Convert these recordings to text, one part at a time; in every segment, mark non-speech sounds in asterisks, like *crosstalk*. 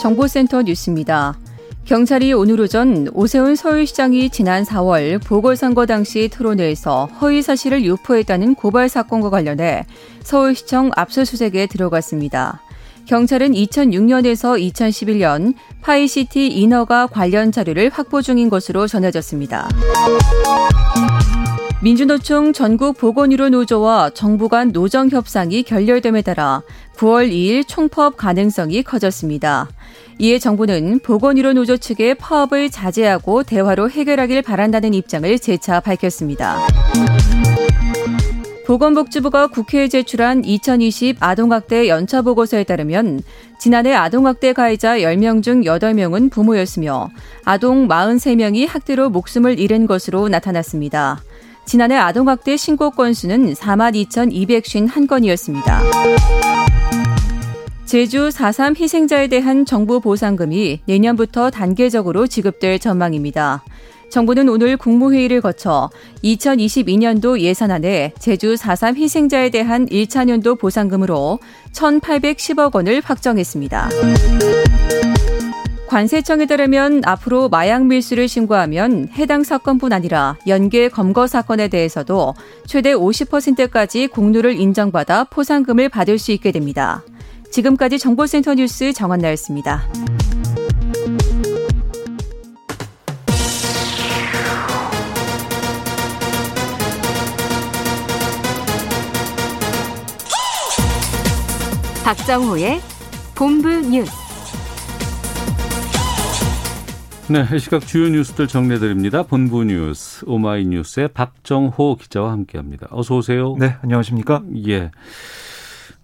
정보센터 뉴스입니다. 경찰이 오늘 오전 오세훈 서울시장이 지난 4월 보궐선거 당시 토론회에서 허위 사실을 유포했다는 고발 사건과 관련해 서울시청 압수수색에 들어갔습니다. 경찰은 2006년에서 2011년 파이시티 인허가 관련 자료를 확보 중인 것으로 전해졌습니다. 민주노총 전국 보건의료 노조와 정부 간 노정 협상이 결렬됨에 따라 9월 2일 총파업 가능성이 커졌습니다. 이에 정부는 보건의료 노조 측의 파업을 자제하고 대화로 해결하길 바란다는 입장을 재차 밝혔습니다. 보건복지부가 국회에 제출한 2020 아동학대 연차 보고서에 따르면 지난해 아동학대 가해자 10명 중 8명은 부모였으며 아동 43명이 학대로 목숨을 잃은 것으로 나타났습니다. 지난해 아동학대 신고 건수는 42,251건이었습니다. 제주 4.3 희생자에 대한 정부 보상금이 내년부터 단계적으로 지급될 전망입니다. 정부는 오늘 국무회의를 거쳐 2022년도 예산안에 제주 4.3 희생자에 대한 1차 년도 보상금으로 1,810억 원을 확정했습니다. 관세청에 따르면 앞으로 마약 밀수를 신고하면 해당 사건뿐 아니라 연계 검거 사건에 대해서도 최대 50%까지 공로를 인정받아 포상금을 받을 수 있게 됩니다. 지금까지 정보센터 뉴스 정한나였습니다. 박정호의 본부 뉴스. 네, 이 시각 주요 뉴스들 정리해드립니다. 본부 뉴스 오마이뉴스의 박정호 기자와 함께합니다. 어서 오세요. 네, 안녕하십니까? 예.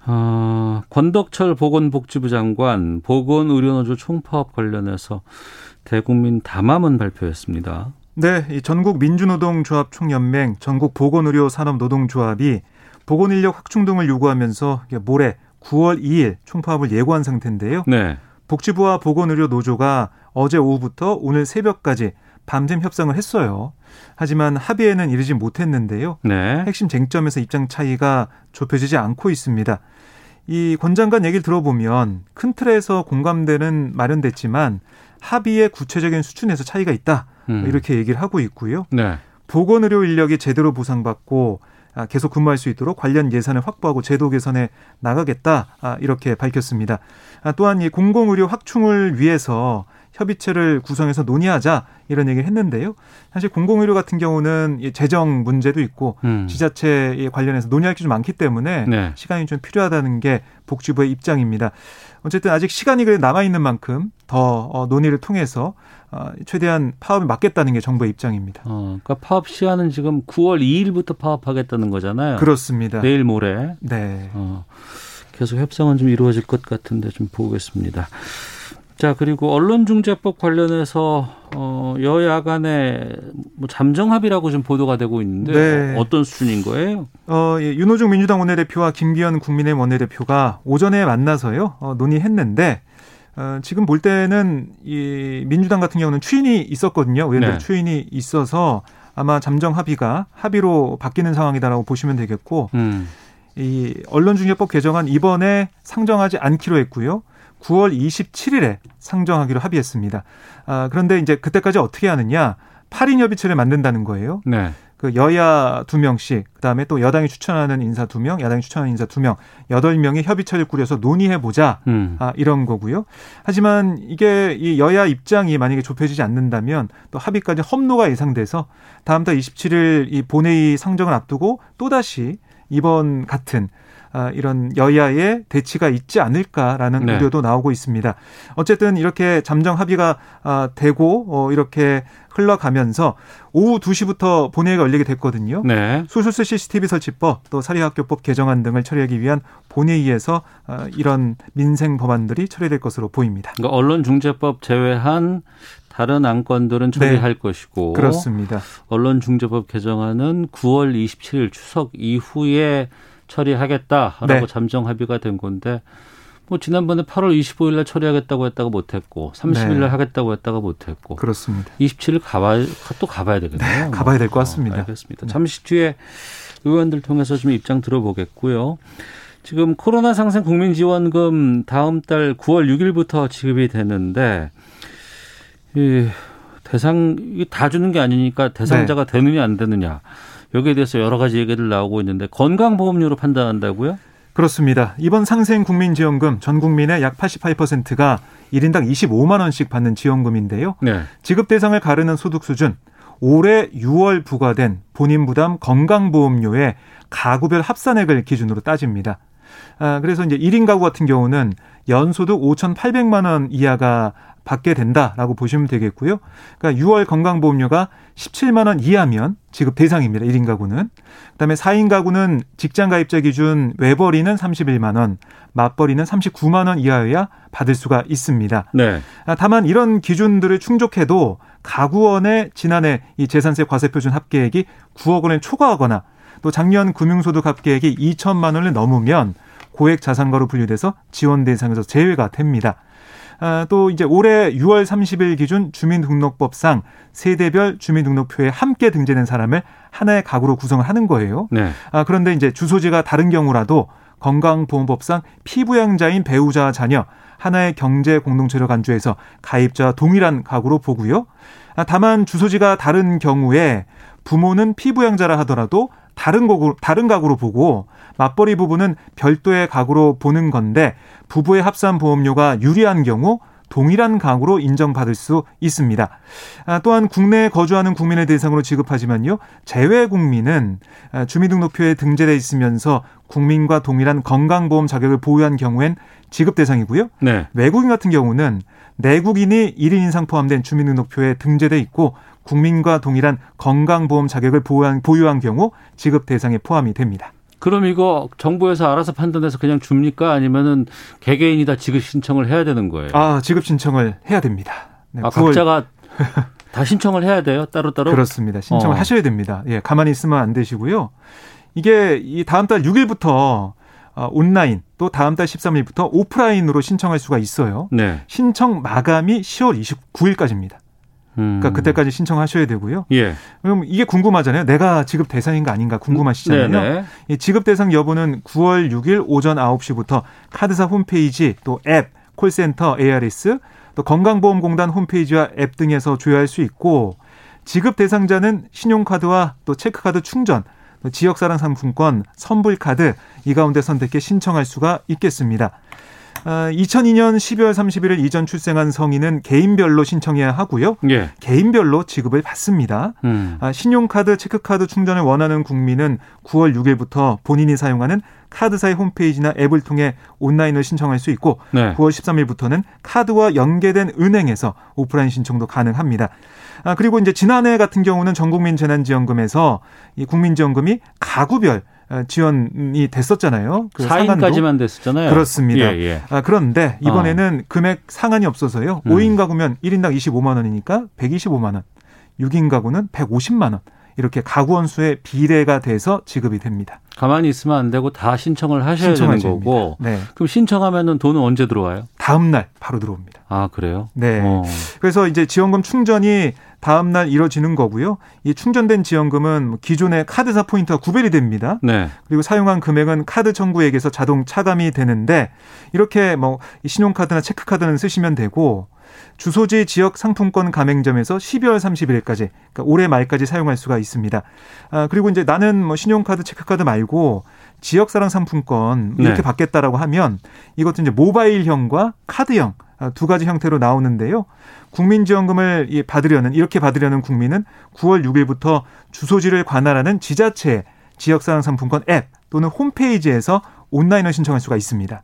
어, 권덕철 보건복지부 장관 보건의료노조 총파업 관련해서 대국민 담화문 발표했습니다. 네, 이 전국 민주노동조합 총연맹, 전국 보건의료 산업노동조합이 보건인력 확충 등을 요구하면서 모레 9월 2일 총파업을 예고한 상태인데요. 네. 복지부와 보건의료 노조가 어제 오후부터 오늘 새벽까지 밤샘 협상을 했어요. 하지만 합의에는 이르지 못했는데요. 네. 핵심 쟁점에서 입장 차이가 좁혀지지 않고 있습니다. 이 권 장관 얘기를 들어보면 큰 틀에서 공감대는 마련됐지만 합의의 구체적인 수준에서 차이가 있다. 음. 이렇게 얘기를 하고 있고요. 네. 보건의료 인력이 제대로 보상받고 아, 계속 근무할 수 있도록 관련 예산을 확보하고 제도 개선에 나가겠다 아, 이렇게 밝혔습니다. 아, 또한 이 공공의료 확충을 위해서 협의체를 구성해서 논의하자 이런 얘기를 했는데요. 사실 공공의료 같은 경우는 재정 문제도 있고 음. 지자체에 관련해서 논의할 게 좀 많기 때문에 네. 시간이 좀 필요하다는 게 복지부의 입장입니다. 어쨌든 아직 시간이 그래 남아 있는 만큼 더 어, 논의를 통해서 어, 최대한 파업에 막겠다는 게 정부의 입장입니다. 어, 그러니까 파업 시간은 지금 9월 2일부터 파업하겠다는 거잖아요. 그렇습니다. 내일 모레. 네. 어, 계속 협상은 좀 이루어질 것 같은데 좀 보겠습니다. 자 그리고 언론중재법 관련해서 어, 여야 간에 뭐 잠정 합의라고 좀 보도가 되고 있는데 네. 어떤 수준인 거예요? 어, 예, 윤호중 민주당 원내대표와 김기현 국민의힘 원내대표가 오전에 만나서요 어, 논의했는데 어, 지금 볼 때는 이 민주당 같은 경우는 추인이 있었거든요. 의원들 네. 추인이 있어서 아마 잠정 합의가 합의로 바뀌는 상황이다라고 보시면 되겠고 음. 이 언론중재법 개정안 이번에 상정하지 않기로 했고요. 9월 27일에 상정하기로 합의했습니다. 아, 그런데 이제 그때까지 어떻게 하느냐? 8인 협의체를 만든다는 거예요. 네. 그 여야 두 명씩, 그다음에 또 여당이 추천하는 인사 두 명, 야당이 추천하는 인사 두 명, 여덟 명의 협의체를 꾸려서 논의해 보자. 음. 아, 이런 거고요. 하지만 이게 이 여야 입장이 만약에 좁혀지지 않는다면 또 합의까지 험로가 예상돼서 다음 달 27일 이 본회의 상정을 앞두고 또다시 이번 같은 아, 이런 여야의 대치가 있지 않을까라는 네. 우려도 나오고 있습니다. 어쨌든 이렇게 잠정 합의가 아, 되고 어, 이렇게 흘러가면서 오후 2시부터 본회의가 열리게 됐거든요. 네. 수술스 CCTV 설치법 또 사립학교법 개정안 등을 처리하기 위한 본회의에서 아, 이런 민생 법안들이 처리될 것으로 보입니다. 그러니까 언론중재법 제외한 다른 안건들은 처리할 것이고 네. 그렇습니다. 언론중재법 개정안은 9월 27일 추석 이후에 처리하겠다라고 네. 잠정 합의가 된 건데 뭐 지난번에 8월 25일 날 처리하겠다고 했다가 못 했고 30일 날 네. 하겠다고 했다가 못 했고 그렇습니다. 27일 가봐 또 가봐야 되겠네요. 네, 가봐야 될 것 같습니다. 어, 알겠습니다. 잠시 뒤에 의원들 통해서 좀 입장 들어보겠고요. 지금 코로나 상생 국민 지원금 다음 달 9월 6일부터 지급이 되는데 이 대상 이게 다 주는 게 아니니까 대상자가 네. 되느냐 안 되느냐 여기에 대해서 여러 가지 얘기들 나오고 있는데 건강보험료로 판단한다고요? 그렇습니다. 이번 상생 국민지원금 전 국민의 약 88%가 1인당 25만 원씩 받는 지원금인데요. 네. 지급 대상을 가르는 소득 수준 올해 6월 부과된 본인 부담 건강보험료의 가구별 합산액을 기준으로 따집니다. 아, 그래서 이제 1인 가구 같은 경우는 연소득 5,800만 원 이하가 받게 된다라고 보시면 되겠고요. 그러니까 6월 건강보험료가 17만 원 이하면 지급 대상입니다. 1인 가구는. 그다음에 4인 가구는 직장 가입자 기준 외벌이는 31만 원, 맞벌이는 39만 원 이하여야 받을 수가 있습니다. 네. 아, 다만 이런 기준들을 충족해도 가구원의 지난해 이 재산세 과세 표준 합계액이 9억 원을 초과하거나 또 작년 금융소득 합계액이 2천만 원을 넘으면 고액 자산가로 분류돼서 지원 대상에서 제외가 됩니다. 아, 또 이제 올해 6월 30일 기준 주민등록법상 세대별 주민등록표에 함께 등재된 사람을 하나의 가구로 구성을 하는 거예요. 네. 아, 그런데 이제 주소지가 다른 경우라도 건강보험법상 피부양자인 배우자 자녀 하나의 경제 공동체로 간주해서 가입자와 동일한 가구로 보고요. 아, 다만 주소지가 다른 경우에 부모는 피부양자라 하더라도 다른 가구 다른 가구로 보고 맞벌이 부부는 별도의 가구로 보는 건데 부부의 합산 보험료가 유리한 경우 동일한 가구로 인정받을 수 있습니다. 아, 또한 국내에 거주하는 국민을 대상으로 지급하지만요. 재외 국민은 아, 주민등록표에 등재돼 있으면서 국민과 동일한 건강보험 자격을 보유한 경우엔 지급 대상이고요. 네. 외국인 같은 경우는 내국인이 1인 이상 포함된 주민등록표에 등재돼 있고 국민과 동일한 건강보험 자격을 보유한, 보유한 경우 지급 대상에 포함이 됩니다. 그럼 이거 정부에서 알아서 판단해서 그냥 줍니까? 아니면은 개개인이 다 지급 신청을 해야 되는 거예요? 아, 지급 신청을 해야 됩니다. 네, 아, 9월 각자가 다 신청을 해야 돼요? 따로따로? 그렇습니다. 신청을 어. 하셔야 됩니다. 예, 가만히 있으면 안 되시고요. 이게 이 다음 달 6일부터 어, 온라인 또 다음 달 13일부터 오프라인으로 신청할 수가 있어요. 네. 신청 마감이 10월 29일까지입니다. 음. 그러니까 그때까지 신청하셔야 되고요. 예. 그럼 이게 궁금하잖아요. 내가 지급 대상인가 아닌가 궁금하시잖아요. 네네. 이 지급 대상 여부는 9월 6일 오전 9시부터 카드사 홈페이지 또 앱, 콜센터, ARS 또 건강보험공단 홈페이지와 앱 등에서 조회할 수 있고 지급 대상자는 신용카드와 또 체크카드 충전, 또 지역사랑 상품권, 선불카드 이 가운데 선택해 신청할 수가 있겠습니다. 아, 2002년 12월 31일 이전 출생한 성인은 개인별로 신청해야 하고요. 예. 개인별로 지급을 받습니다. 음. 아, 신용카드, 체크카드 충전을 원하는 국민은 9월 6일부터 본인이 사용하는 카드사의 홈페이지나 앱을 통해 온라인을 신청할 수 있고 네. 9월 13일부터는 카드와 연계된 은행에서 오프라인 신청도 가능합니다. 아, 그리고 이제 지난해 같은 경우는 전국민 재난지원금에서 이 국민지원금이 가구별 어, 지원이 됐었잖아요. 그 상한도. 4인까지만 됐었잖아요. 그렇습니다. 예, 예. 아, 그런데 이번에는 금액 상한이 없어서요. 음. 5인 가구면 1인당 25만 원이니까 125만 원. 6인 가구는 150만 원. 이렇게 가구 원수의 비례가 돼서 지급이 됩니다. 가만히 있으면 안 되고 다 신청을 하셔야 되는 거고. 네. 그럼 신청하면은 돈은 언제 들어와요? 다음 날 바로 들어옵니다. 아, 그래요? 네. 어. 그래서 이제 지원금 충전이 다음 날 이뤄지는 거고요. 이 충전된 지원금은 뭐 기존의 카드사 포인트와 구별이 됩니다. 네. 그리고 사용한 금액은 카드 청구액에서 자동 차감이 되는데 이렇게 뭐이 신용카드나 체크카드는 쓰시면 되고 주소지 지역 상품권 가맹점에서 12월 31일까지 그러니까 올해 말까지 사용할 수가 있습니다. 아, 그리고 이제 나는 뭐 신용카드, 체크카드 말고 지역사랑 상품권 이렇게 네. 받겠다라고 하면 이것도 이제 모바일형과 카드형 아, 두 가지 형태로 나오는데요. 국민지원금을 이 받으려는 이렇게 받으려는 국민은 9월 6일부터 주소지를 관할하는 지자체 지역사랑 상품권 앱 또는 홈페이지에서 온라인으로 신청할 수가 있습니다.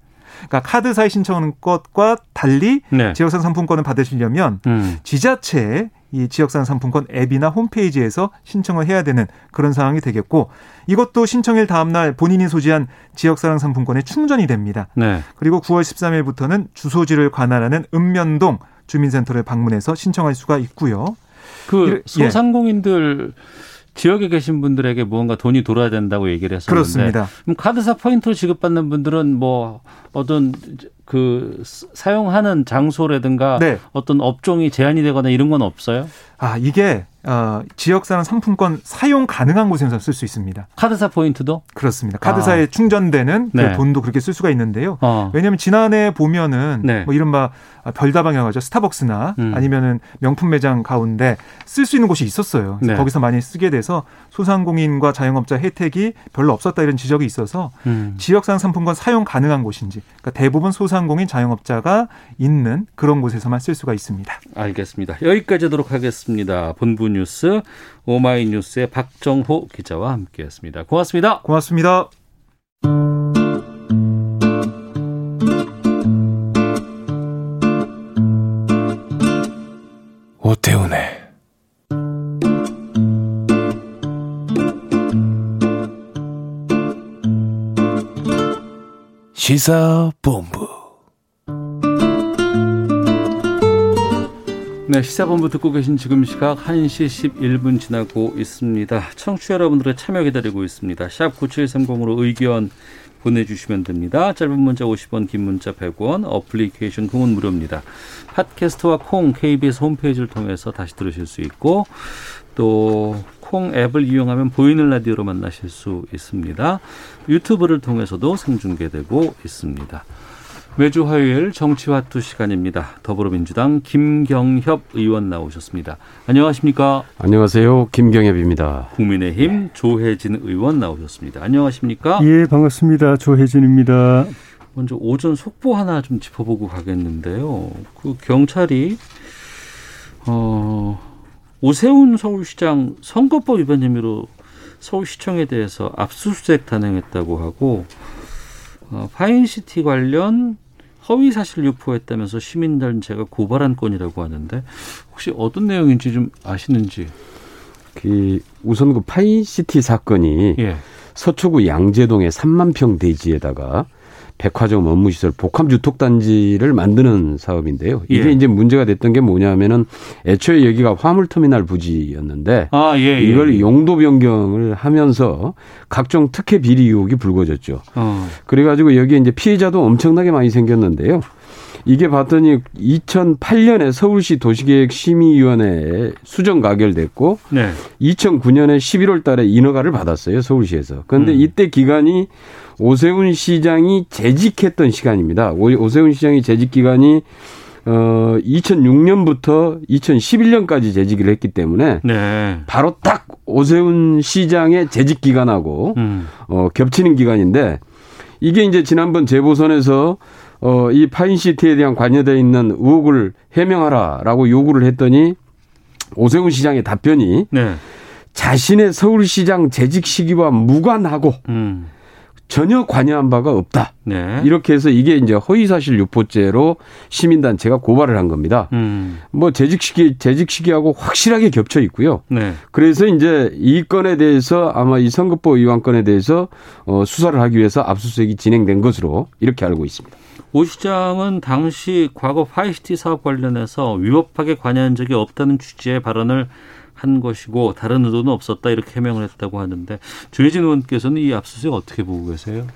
그러니까 카드사에 신청하는 것과 달리 네. 지역상 상품권을 받으시려면 음. 지자체의 이 지역상 상품권 앱이나 홈페이지에서 신청을 해야 되는 그런 상황이 되겠고 이것도 신청일 다음날 본인이 소지한 지역사랑 상품권에 충전이 됩니다. 네. 그리고 9월 13일부터는 주소지를 관할하는 읍면동 주민센터를 방문해서 신청할 수가 있고요. 그 예. 소상공인들 지역에 계신 분들에게 무언가 돈이 돌아야 된다고 얘기를 했었는데 그렇습니다. 그럼 카드사 포인트를 지급받는 분들은 뭐 어떤 그 사용하는 장소라든가 네. 어떤 업종이 제한이 되거나 이런 건 없어요? 아 이게 어, 지역사랑 상품권 사용 가능한 곳에서 쓸 수 있습니다. 카드사 포인트도? 그렇습니다. 카드사에 충전되는 그 네. 돈도 그렇게 쓸 수가 있는데요. 어. 왜냐하면 지난해 보면은 네. 뭐 이른바 별다방이라고 하죠. 스타벅스나 음. 아니면은 명품 매장 가운데 쓸 수 있는 곳이 있었어요. 네. 거기서 많이 쓰게 돼서 소상공인과 자영업자 혜택이 별로 없었다 이런 지적이 있어서 음. 지역상 상품권 사용 가능한 곳인지 그러니까 대부분 소상공인 자영업자가 있는 그런 곳에서만 쓸 수가 있습니다. 알겠습니다. 여기까지 하도록 하겠습니다. 본부 뉴스 오마이뉴스의 박정호 기자와 함께했습니다. 고맙습니다. 고맙습니다. 오태훈의 시사본부 네, 시사본부 듣고 계신 지금 시각 1시 11분 지나고 있습니다. 청취자 여러분들의 참여 기다리고 있습니다. 샵 9730으로 의견 보내주시면 됩니다. 짧은 문자 50원, 긴 문자 100원, 어플리케이션 콩은 무료입니다. 팟캐스트와 콩, KBS 홈페이지를 통해서 다시 들으실 수 있고 또 콩 앱을 이용하면 보이는 라디오로 만나실 수 있습니다. 유튜브를 통해서도 생중계되고 있습니다. 매주 화요일 정치화투 시간입니다. 더불어민주당 김경협 의원 나오셨습니다. 안녕하십니까? 안녕하세요. 김경엽입니다. 국민의힘 조혜진 의원 나오셨습니다. 안녕하십니까? 예, 반갑습니다. 조혜진입니다. 먼저 오전 속보 하나 좀 짚어보고 가겠는데요. 그 경찰이 어, 오세훈 서울시장 선거법 위반 혐의로 서울시청에 대해서 압수수색 단행했다고 하고 어, 파이시티 관련 허위 사실 유포했다면서 시민단체가 고발한 건이라고 하는데 혹시 어떤 내용인지 좀 아시는지? 그 우선 그 파이시티 사건이 예. 서초구 양재동의 3만 평 대지에다가 백화점 업무시설 복합주택단지를 만드는 사업인데요. 이게 예. 이제 문제가 됐던 게 뭐냐면은 애초에 여기가 화물터미널 부지였는데 아, 예, 예. 이걸 용도 변경을 하면서 각종 특혜 비리 의혹이 불거졌죠. 어. 그래가지고 여기에 이제 피해자도 엄청나게 많이 생겼는데요. 이게 봤더니 2008년에 서울시 도시계획 심의위원회에 수정 가결됐고 네. 2009년에 11월 달에 인허가를 받았어요. 서울시에서. 그런데 음. 이때 기간이 오세훈 시장이 재직했던 시간입니다. 오- 오세훈 시장이 재직 기간이 어 2006년부터 2011년까지 재직을 했기 때문에 네. 바로 딱 오세훈 시장의 재직 기간하고 음. 어, 겹치는 기간인데 이게 이제 지난번 재보선에서 어, 이 파인시티에 대한 관여되어 있는 의혹을 해명하라라고 요구를 했더니 오세훈 시장의 답변이 네. 자신의 서울시장 재직 시기와 무관하고 음. 전혀 관여한 바가 없다. 네. 이렇게 해서 이게 이제 허위사실 유포죄로 시민단체가 고발을 한 겁니다. 음. 뭐 재직 시기 재직 시기하고 확실하게 겹쳐 있고요. 네. 그래서 이제 이 건에 대해서 아마 이 선거법 위반 건에 대해서 어, 수사를 하기 위해서 압수수색이 진행된 것으로 이렇게 알고 있습니다. 오 시장은 당시 과거 파이시티 사업 관련해서 위법하게 관여한 적이 없다는 취지의 발언을 한 것이고 다른 의도는 없었다 이렇게 해명을 했다고 하는데 조해진 의원께서는 이 압수수색 어떻게 보고 계세요?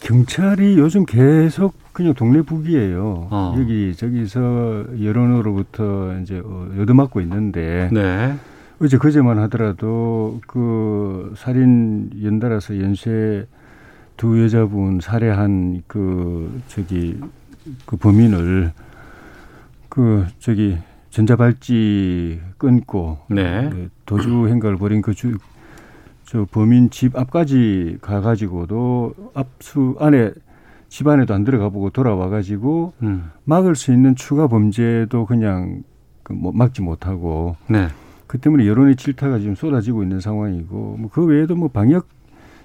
경찰이 요즘 계속 그냥 동네북이에요. 어. 여기 저기서 여론으로부터 이제 어, 얻어맞고 있는데 네. 어제 그제만 하더라도 그 살인 연달아서 연쇄 두 여자분 살해한 그 저기 그 범인을 그 저기 전자발찌 끊고 네. 그 도주 행각을 벌인 그 주, 저 범인 집 앞까지 가가지고도 압수 안에 집 안에도 안 들어가 보고 돌아와 가지고 음. 막을 수 있는 추가 범죄도 그냥 그뭐 막지 못하고 네. 그 때문에 여론의 질타가 지금 쏟아지고 있는 상황이고 뭐 그 외에도 뭐 방역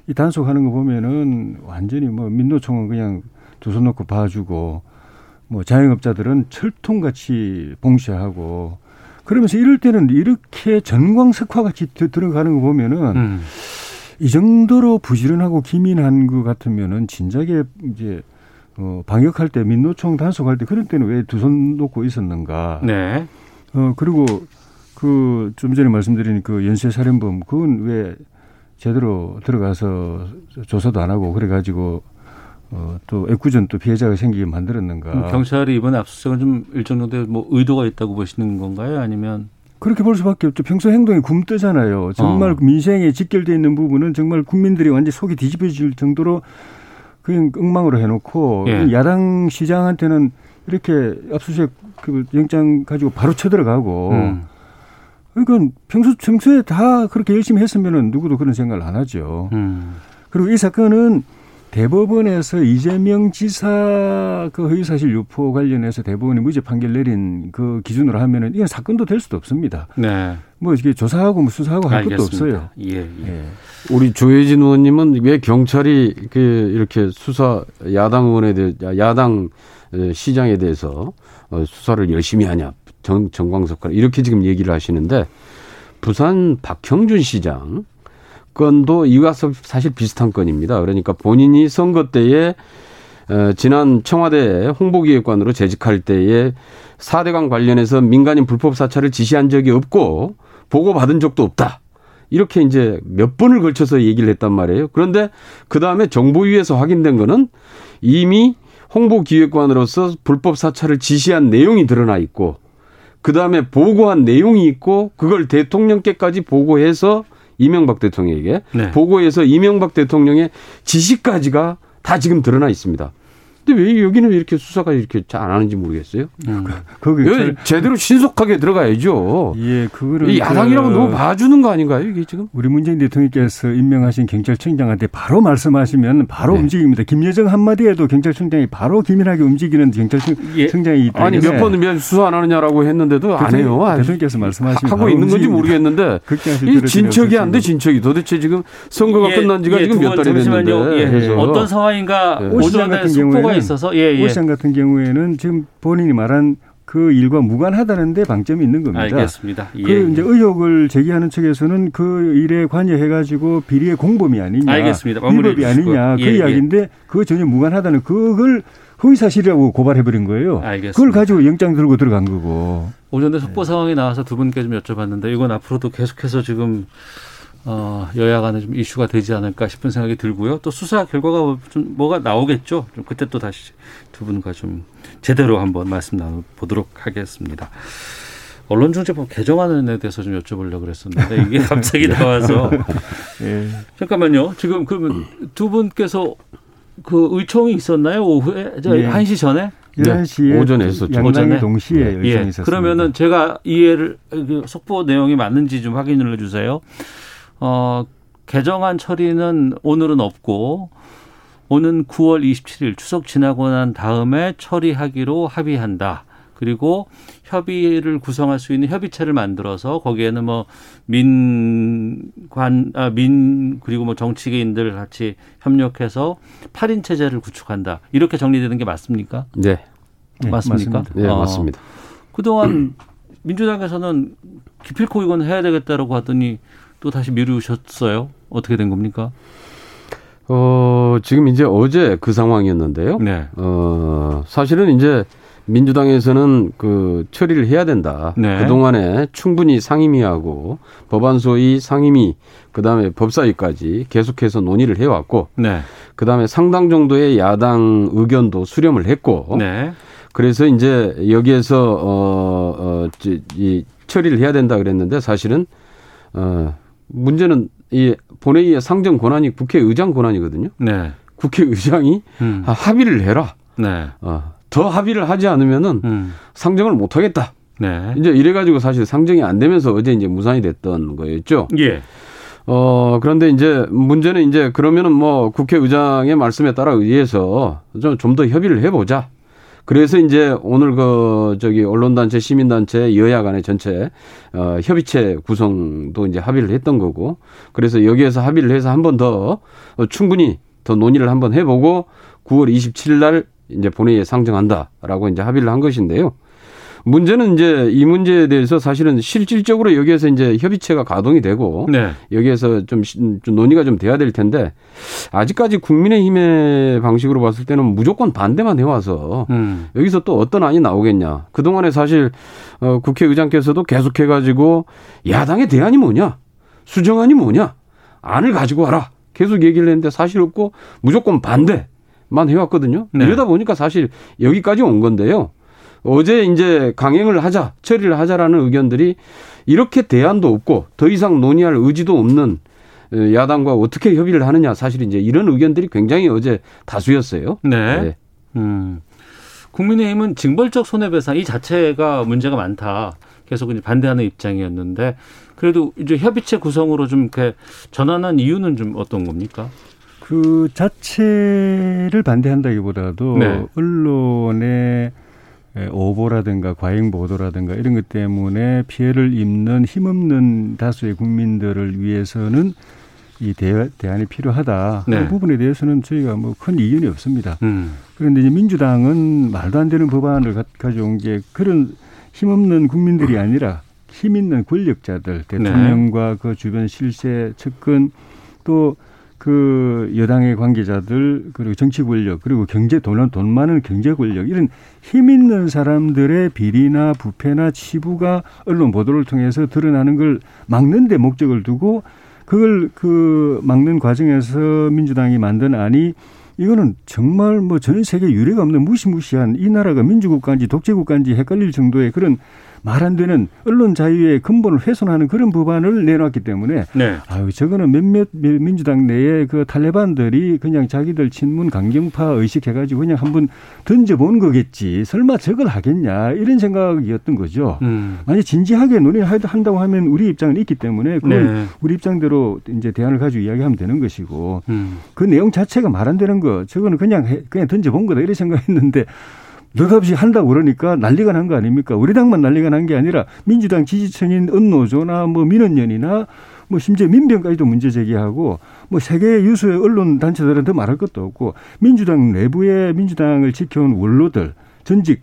이 단속하는 거 보면은 완전히 뭐 민노총은 그냥 두 손 놓고 봐주고 뭐 자영업자들은 철통같이 봉쇄하고 그러면서 이럴 때는 이렇게 전광석화 같이 드- 들어가는 거 보면은 음. 이 정도로 부지런하고 기민한 것 같으면은 진작에 이제 어 방역할 때 민노총 단속할 때 그런 때는 왜 두 손 놓고 있었는가? 네. 어 그리고 그 좀 전에 말씀드린 그 연쇄 살인범 그건 왜 제대로 들어가서 조사도 안 하고 그래 가지고 어 또 애꿎은 또 피해자가 생기게 만들었는가? 경찰이 이번에 압수수색은 좀 일정 정도의 뭐 의도가 있다고 보시는 건가요? 아니면 그렇게 볼 수밖에 없죠. 평소 행동이 굼뜨잖아요. 정말 어. 민생에 직결돼 있는 부분은 정말 국민들이 완전 속이 뒤집어질 정도로 그냥 엉망으로 해놓고 예. 야당 시장한테는 이렇게 압수수색 그 영장 가지고 바로 쳐들어가고 음. 그러니까 평소 평소에 다 그렇게 열심히 했으면은 누구도 그런 생각을 안 하죠. 음. 그리고 이 사건은 대법원에서 이재명 지사 그 허위사실 유포 관련해서 대법원이 무죄 판결 내린 그 기준으로 하면은 이건 사건도 될 수도 없습니다. 네. 뭐 이게 조사하고 뭐 수사하고 할 것도 없어요. 예, 예. 예. 우리 조혜진 의원님은 왜 경찰이 그 이렇게 수사 야당 의원에 대해 야당 에, 시장에 대해서 어, 수사를 열심히 하냐 정, 정광석과 이렇게 지금 얘기를 하시는데 부산 박형준 시장 건도 이와 사실 비슷한 건입니다. 그러니까 본인이 선거 때에 어, 지난 청와대 홍보기획관으로 재직할 때에 4대강 관련해서 민간인 불법 사찰을 지시한 적이 없고 보고받은 적도 없다. 이렇게 이제 몇 번을 걸쳐서 얘기를 했단 말이에요. 그런데 그 다음에 정보위에서 확인된 거는 이미 홍보기획관으로서 불법 사찰을 지시한 내용이 드러나 있고 그 다음에 보고한 내용이 있고 그걸 대통령께까지 보고해서 이명박 대통령에게 네. 보고해서 이명박 대통령의 지시까지가 다 지금 드러나 있습니다. 근데 왜 여기는 이렇게 수사가 이렇게 잘 안 하는지 모르겠어요. 음. 거기 여기 제대로 신속하게 들어가야죠. 예, 그거는 이 야당이라고 그 너무 봐주는 거 아닌가요, 이게 지금? 우리 문재인 대통령께서 임명하신 경찰청장한테 바로 말씀하시면 바로 네. 움직입니다. 김여정 한마디에도 경찰청장이 바로 기민하게 움직이는 경찰청장이기 때문에 아니 몇번왜 수사 안 하느냐라고 했는데도 안 해요. 대통령께서 말씀하시면 하고 있는 건지 움직입니다. 모르겠는데 이 진척이 안 돼. 진척이 도대체 지금 선거가 예, 끝난 지가 예, 지금 두몇분 달이. 됐는데 예. 어떤 상황인가 네. 오 시장 오전에 같은 속보가 경우에는 있어서 예, 예. 오 시장 같은 경우에는 지금 본인이 말한 그 일과 무관하다는데 방점이 있는 겁니다. 알겠습니다. 예, 그 이제 예. 의혹을 제기하는 측에서는 그 일에 관여해가지고 비리의 공범이 아니냐, 알겠습니다. 위법이. 아니냐 그 예, 예. 이야기인데 그거 전혀 무관하다는 그걸 허위 사실이라고 고발해버린 거예요. 알겠습니다. 그걸 가지고 영장 들고 들어간 거고. 오전에 속보 상황이 나와서 두 분께 좀 여쭤봤는데 이건 앞으로도 계속해서 지금 어, 여야 간에 좀 이슈가 되지 않을까 싶은 생각이 들고요. 또 수사 결과가 좀 뭐가 나오겠죠. 좀 그때 또 다시 두 분과 좀 제대로 한번 말씀 나눠보도록 하겠습니다. 언론중재법 개정안에 대해서 좀 여쭤보려고 그랬었는데 이게 *laughs* 갑자기 나와서 예. 잠깐만요. 지금 그러면 두 분께서 그 의총이 있었나요? 오후에? 저 예. 1시 전에? 11시에 오전에 했었죠. 양당이 오전에? 동시에 예. 열정이 있었습니다. 그러면은 제가 이해를 그 속보 내용이 맞는지 좀 확인을 해 주세요. 어, 개정안 처리는 오늘은 없고 오는 9월 27일 추석 지나고 난 다음에 처리하기로 합의한다. 그리고 협의를 구성할 수 있는 협의체를 만들어서 거기에는 뭐 민관 아, 민 그리고 뭐 정치계인들 같이 협력해서 8인 체제를 구축한다. 이렇게 정리되는 게 맞습니까? 네, 네, 맞습니까? 맞습니다. 네 어. 맞습니다. 그동안 민주당에서는 기필코 이건 해야 되겠다라고 하더니 또 다시 미루셨어요. 어떻게 된 겁니까? 어 지금 이제 어제 그 상황이었는데요. 네. 어 사실은 이제 민주당에서는 그 처리를 해야 된다. 네. 그동안에 충분히 상임위하고 법안 소위 상임위 그다음에 법사위까지 계속해서 논의를 해 왔고 네. 그다음에 상당 정도의 야당 의견도 수렴을 했고 네. 그래서 이제 여기에서 어어이 처리를 해야 된다 그랬는데 사실은 어 문제는 이 본회의의 상정 권한이 국회의장 권한이거든요. 네. 국회의장이 음. 아, 합의를 해라. 네. 어, 더 합의를 하지 않으면은 음. 상정을 못 하겠다. 네. 이제 이래 가지고 사실 상정이 안 되면서 어제 이제 무산이 됐던 거였죠. 예. 어, 그런데 이제 문제는 이제 그러면은 뭐 국회의장의 말씀에 따라 의해서 좀 더 협의를 해보자. 그래서 이제 오늘 그 저기 언론단체, 시민단체, 여야 간의 전체 어 협의체 구성도 이제 합의를 했던 거고 그래서 여기에서 합의를 해서 한 번 더 충분히 더 논의를 한번 해보고 9월 27일 날 이제 본회의에 상정한다라고 이제 합의를 한 것인데요. 문제는 이제 이 문제에 대해서 사실은 실질적으로 여기에서 이제 협의체가 가동이 되고 네. 여기에서 좀, 좀 논의가 좀 돼야 될 텐데 아직까지 국민의힘의 방식으로 봤을 때는 무조건 반대만 해와서 음. 여기서 또 어떤 안이 나오겠냐. 그동안에 사실 어, 국회의장께서도 계속해가지고 야당의 대안이 뭐냐. 수정안이 뭐냐. 안을 가지고 와라. 계속 얘기를 했는데 사실 없고 무조건 반대만 해왔거든요. 네. 이러다 보니까 사실 여기까지 온 건데요. 어제 이제 강행을 하자, 처리를 하자라는 의견들이 이렇게 대안도 없고 더 이상 논의할 의지도 없는 어, 야당과 어떻게 협의를 하느냐 사실 이제 이런 의견들이 굉장히 어제 다수였어요. 네. 네. 음. 국민의힘은 징벌적 손해배상 이 자체가 문제가 많다. 계속 이제 반대하는 입장이었는데 그래도 이제 협의체 구성으로 좀 이렇게 전환한 이유는 좀 어떤 겁니까? 그 자체를 반대한다기보다도 네. 언론의 오보라든가 과잉 보도라든가 이런 것 때문에 피해를 입는 힘없는 다수의 국민들을 위해서는 이 대, 대안이 필요하다. 네. 그 부분에 대해서는 저희가 뭐 큰 이견이 없습니다. 음. 그런데 이제 민주당은 말도 안 되는 법안을 가, 가져온 게 그런 힘없는 국민들이 아니라 힘 있는 권력자들, 대통령과 그 주변 실세, 측근 또 그 여당의 관계자들 그리고 정치 권력 그리고 경제 돈은 돈 많은 경제 권력 이런 힘 있는 사람들의 비리나 부패나 치부가 언론 보도를 통해서 드러나는 걸 막는 데 목적을 두고 그걸 그 막는 과정에서 민주당이 만든 안이 이거는 정말 뭐 전 세계 유례가 없는 무시무시한 이 나라가 민주국가인지 독재국가인지 헷갈릴 정도의 그런 말 안 되는 언론 자유의 근본을 훼손하는 그런 법안을 내놨기 때문에 네. 아유 저거는 몇몇 민주당 내에 그 탈레반들이 그냥 자기들 친문 강경파 의식해가지고 그냥 한번 던져본 거겠지 설마 저걸 하겠냐 이런 생각이었던 거죠. 음. 만약 진지하게 논의를 하- 한다고 하면 우리 입장은 있기 때문에 그걸 네. 우리 입장대로 이제 대안을 가지고 이야기하면 되는 것이고 음. 그 내용 자체가 말 안 되는 거 저거는 그냥 해- 그냥 던져본 거다 이런 생각했는데 느닷없이 한다고 그러니까 난리가 난 거 아닙니까? 우리 당만 난리가 난 게 아니라 민주당 지지층인 언노조나 뭐 민원연이나 뭐 심지어 민변까지도 문제 제기하고 뭐 세계 유수의 언론 단체들은 더 말할 것도 없고 민주당 내부의 민주당을 지켜온 원로들 전직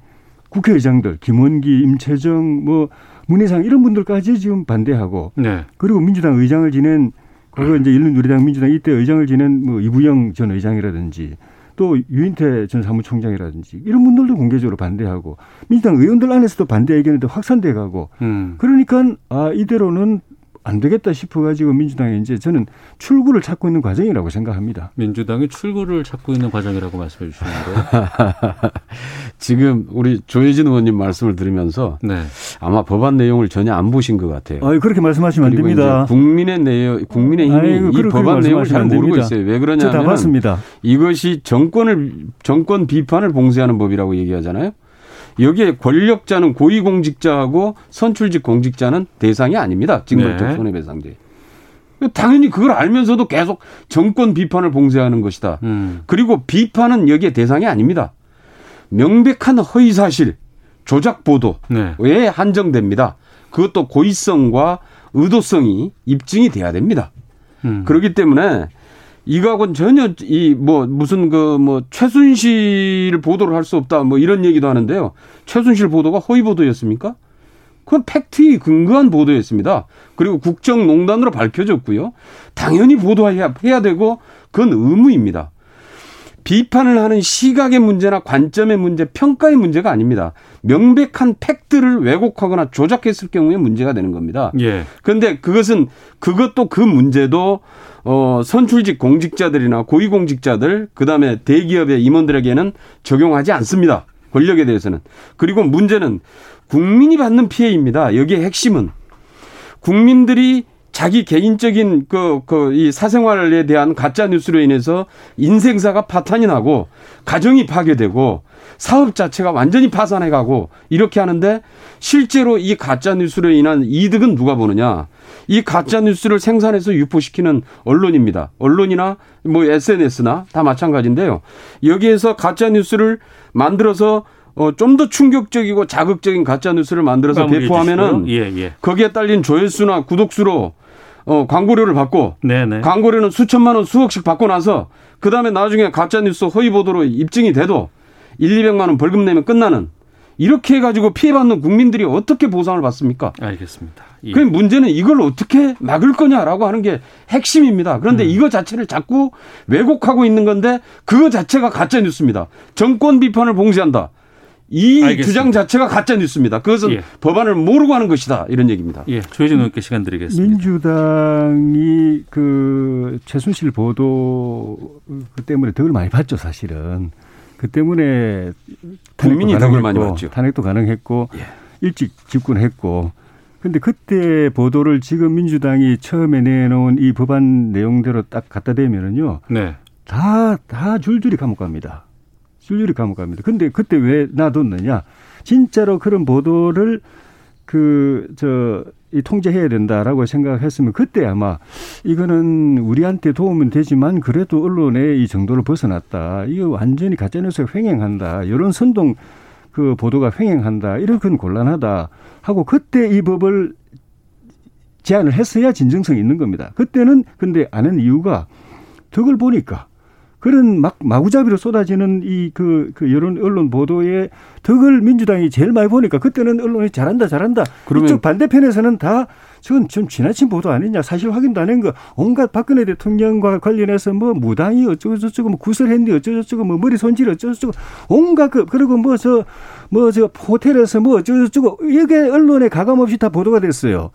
국회의장들 김원기, 임채정, 뭐 문희상 이런 분들까지 지금 반대하고 네. 그리고 민주당 의장을 지낸 과거 이제 일른우리당 민주당 이때 의장을 지낸 뭐 이부영 전 의장이라든지 또 유인태 전 사무총장이라든지 이런 분들도 공개적으로 반대하고 민주당 의원들 안에서도 반대 의견이 또 확산돼 가고 음. 그러니까 아 이대로는 안 되겠다 싶어 가지고 민주당이 이제 저는 출구를 찾고 있는 과정이라고 생각합니다. 민주당이 출구를 찾고 있는 과정이라고 말씀해 주시는데. *laughs* 지금 우리 조혜진 의원님 말씀을 들으면서 네. 아마 법안 내용을 전혀 안 보신 것 같아요. 아 그렇게 말씀하시면 안 됩니다. 국민의 내용, 국민의 힘이 아이고, 이 법안 내용을 잘 모르고. 있어요. 왜 그러냐면 봤습니다. 이것이 정권을 정권 비판을 봉쇄하는 법이라고 얘기하잖아요. 여기에 권력자는 고위공직자하고 선출직 공직자는 대상이 아닙니다. 징벌적 네. 손해배상제. 당연히 그걸 알면서도 계속 정권 비판을 봉쇄하는 것이다. 음. 그리고 비판은 여기에 대상이 아닙니다. 명백한 허위 사실, 조작 보도에 네. 한정됩니다. 그것도 고의성과 의도성이 입증이 돼야 됩니다. 음. 그렇기 때문에 이거하고는 전혀 이 뭐 무슨 그 뭐 최순실 보도를 할 수 없다 뭐 이런 얘기도 하는데요. 최순실 보도가 허위 보도였습니까? 그건 팩트에 근거한 보도였습니다. 그리고 국정농단으로 밝혀졌고요. 당연히 보도해야 해야 되고 그건 의무입니다. 비판을 하는 시각의 문제나 관점의 문제, 평가의 문제가 아닙니다. 명백한 팩트를 왜곡하거나 조작했을 경우에 문제가 되는 겁니다. 예. 그런데 그것은 그것도 그 문제도 어 선출직 공직자들이나 고위공직자들 그다음에 대기업의 임원들에게는 적용하지 않습니다. 권력에 대해서는. 그리고 문제는 국민이 받는 피해입니다. 여기에 핵심은 국민들이 자기 개인적인 그, 그, 이 사생활에 대한 가짜 뉴스로 인해서 인생사가 파탄이 나고 가정이 파괴되고 사업 자체가 완전히 파산해 가고 이렇게 하는데 실제로 이 가짜 뉴스로 인한 이득은 누가 보느냐. 이 가짜 뉴스를 생산해서 유포시키는 언론입니다. 언론이나 뭐 SNS나 다 마찬가지인데요. 여기에서 가짜 뉴스를 만들어서 어, 좀 더 충격적이고 자극적인 가짜 뉴스를 만들어서 배포하면은. 예, 예. 거기에 딸린 조회수나 구독수로 어, 광고료를 받고 네네. 광고료는 수천만 원, 수억씩 받고 나서 그 다음에 나중에 가짜 뉴스 허위 보도로 입증이 돼도 1, 200만 원 벌금 내면 끝나는 이렇게 해가지고 피해받는 국민들이 어떻게 보상을 받습니까? 알겠습니다. 예. 그 문제는 이걸 어떻게 막을 거냐라고 하는 게 핵심입니다. 음. 그런데 이거 자체를 자꾸 왜곡하고 있는 건데 그거 자체가 가짜 뉴스입니다. 정권 비판을 봉쇄한다. 이 알겠습니다. 주장 자체가 가짜 뉴스입니다. 그것은 예. 법안을 모르고 하는 것이다. 이런 얘기입니다. 예, 조혜진 의원께 시간 드리겠습니다. 민주당이 그 최순실 보도 그 때문에 덕을 많이 봤죠, 사실은. 그 때문에 국민이 탄핵도 덕을 많이 가능했고, 봤죠. 탄핵도 가능했고 예. 일찍 집권했고. 근데 그때 보도를 지금 민주당이 처음에 내놓은 이 법안 내용대로 딱 갖다 대면은요. 네. 다, 다 줄줄이 감옥 갑니다. 줄줄이 감옥 갑니다. 근데 그때 왜 놔뒀느냐? 진짜로 그런 보도를 그, 저, 이 통제해야 된다라고 생각했으면 그때 아마 이거는 우리한테 도움은 되지만 그래도 언론의 이 정도를 벗어났다. 이거 완전히 가짜뉴스가 횡행한다. 이런 선동 그 보도가 횡행한다. 건 곤란하다. 하고 그때 이 법을 제안을 했어야 진정성이 있는 겁니다. 그때는 근데 안 한 이유가 덕을 보니까 그런 막 마구잡이로 쏟아지는 이그 그 여론 언론 보도에 덕을 민주당이 제일 많이 보니까 그때는 언론이 잘한다 잘한다. 그러면- 이쪽 반대편에서는 다 저건 좀 지나친 보도 아니냐 사실 확인도 안 한 거 온갖 박근혜 대통령과 관련해서 뭐 무당이 어쩌고 저쩌고 뭐 구설했니 어쩌고 저쩌고 뭐 머리 손질 어쩌고 저쩌고 온갖 그 그리고 뭐 저 뭐 저 호텔에서 뭐 어쩌고 저쩌고 이게 언론에 가감 없이 다 보도가 됐어요.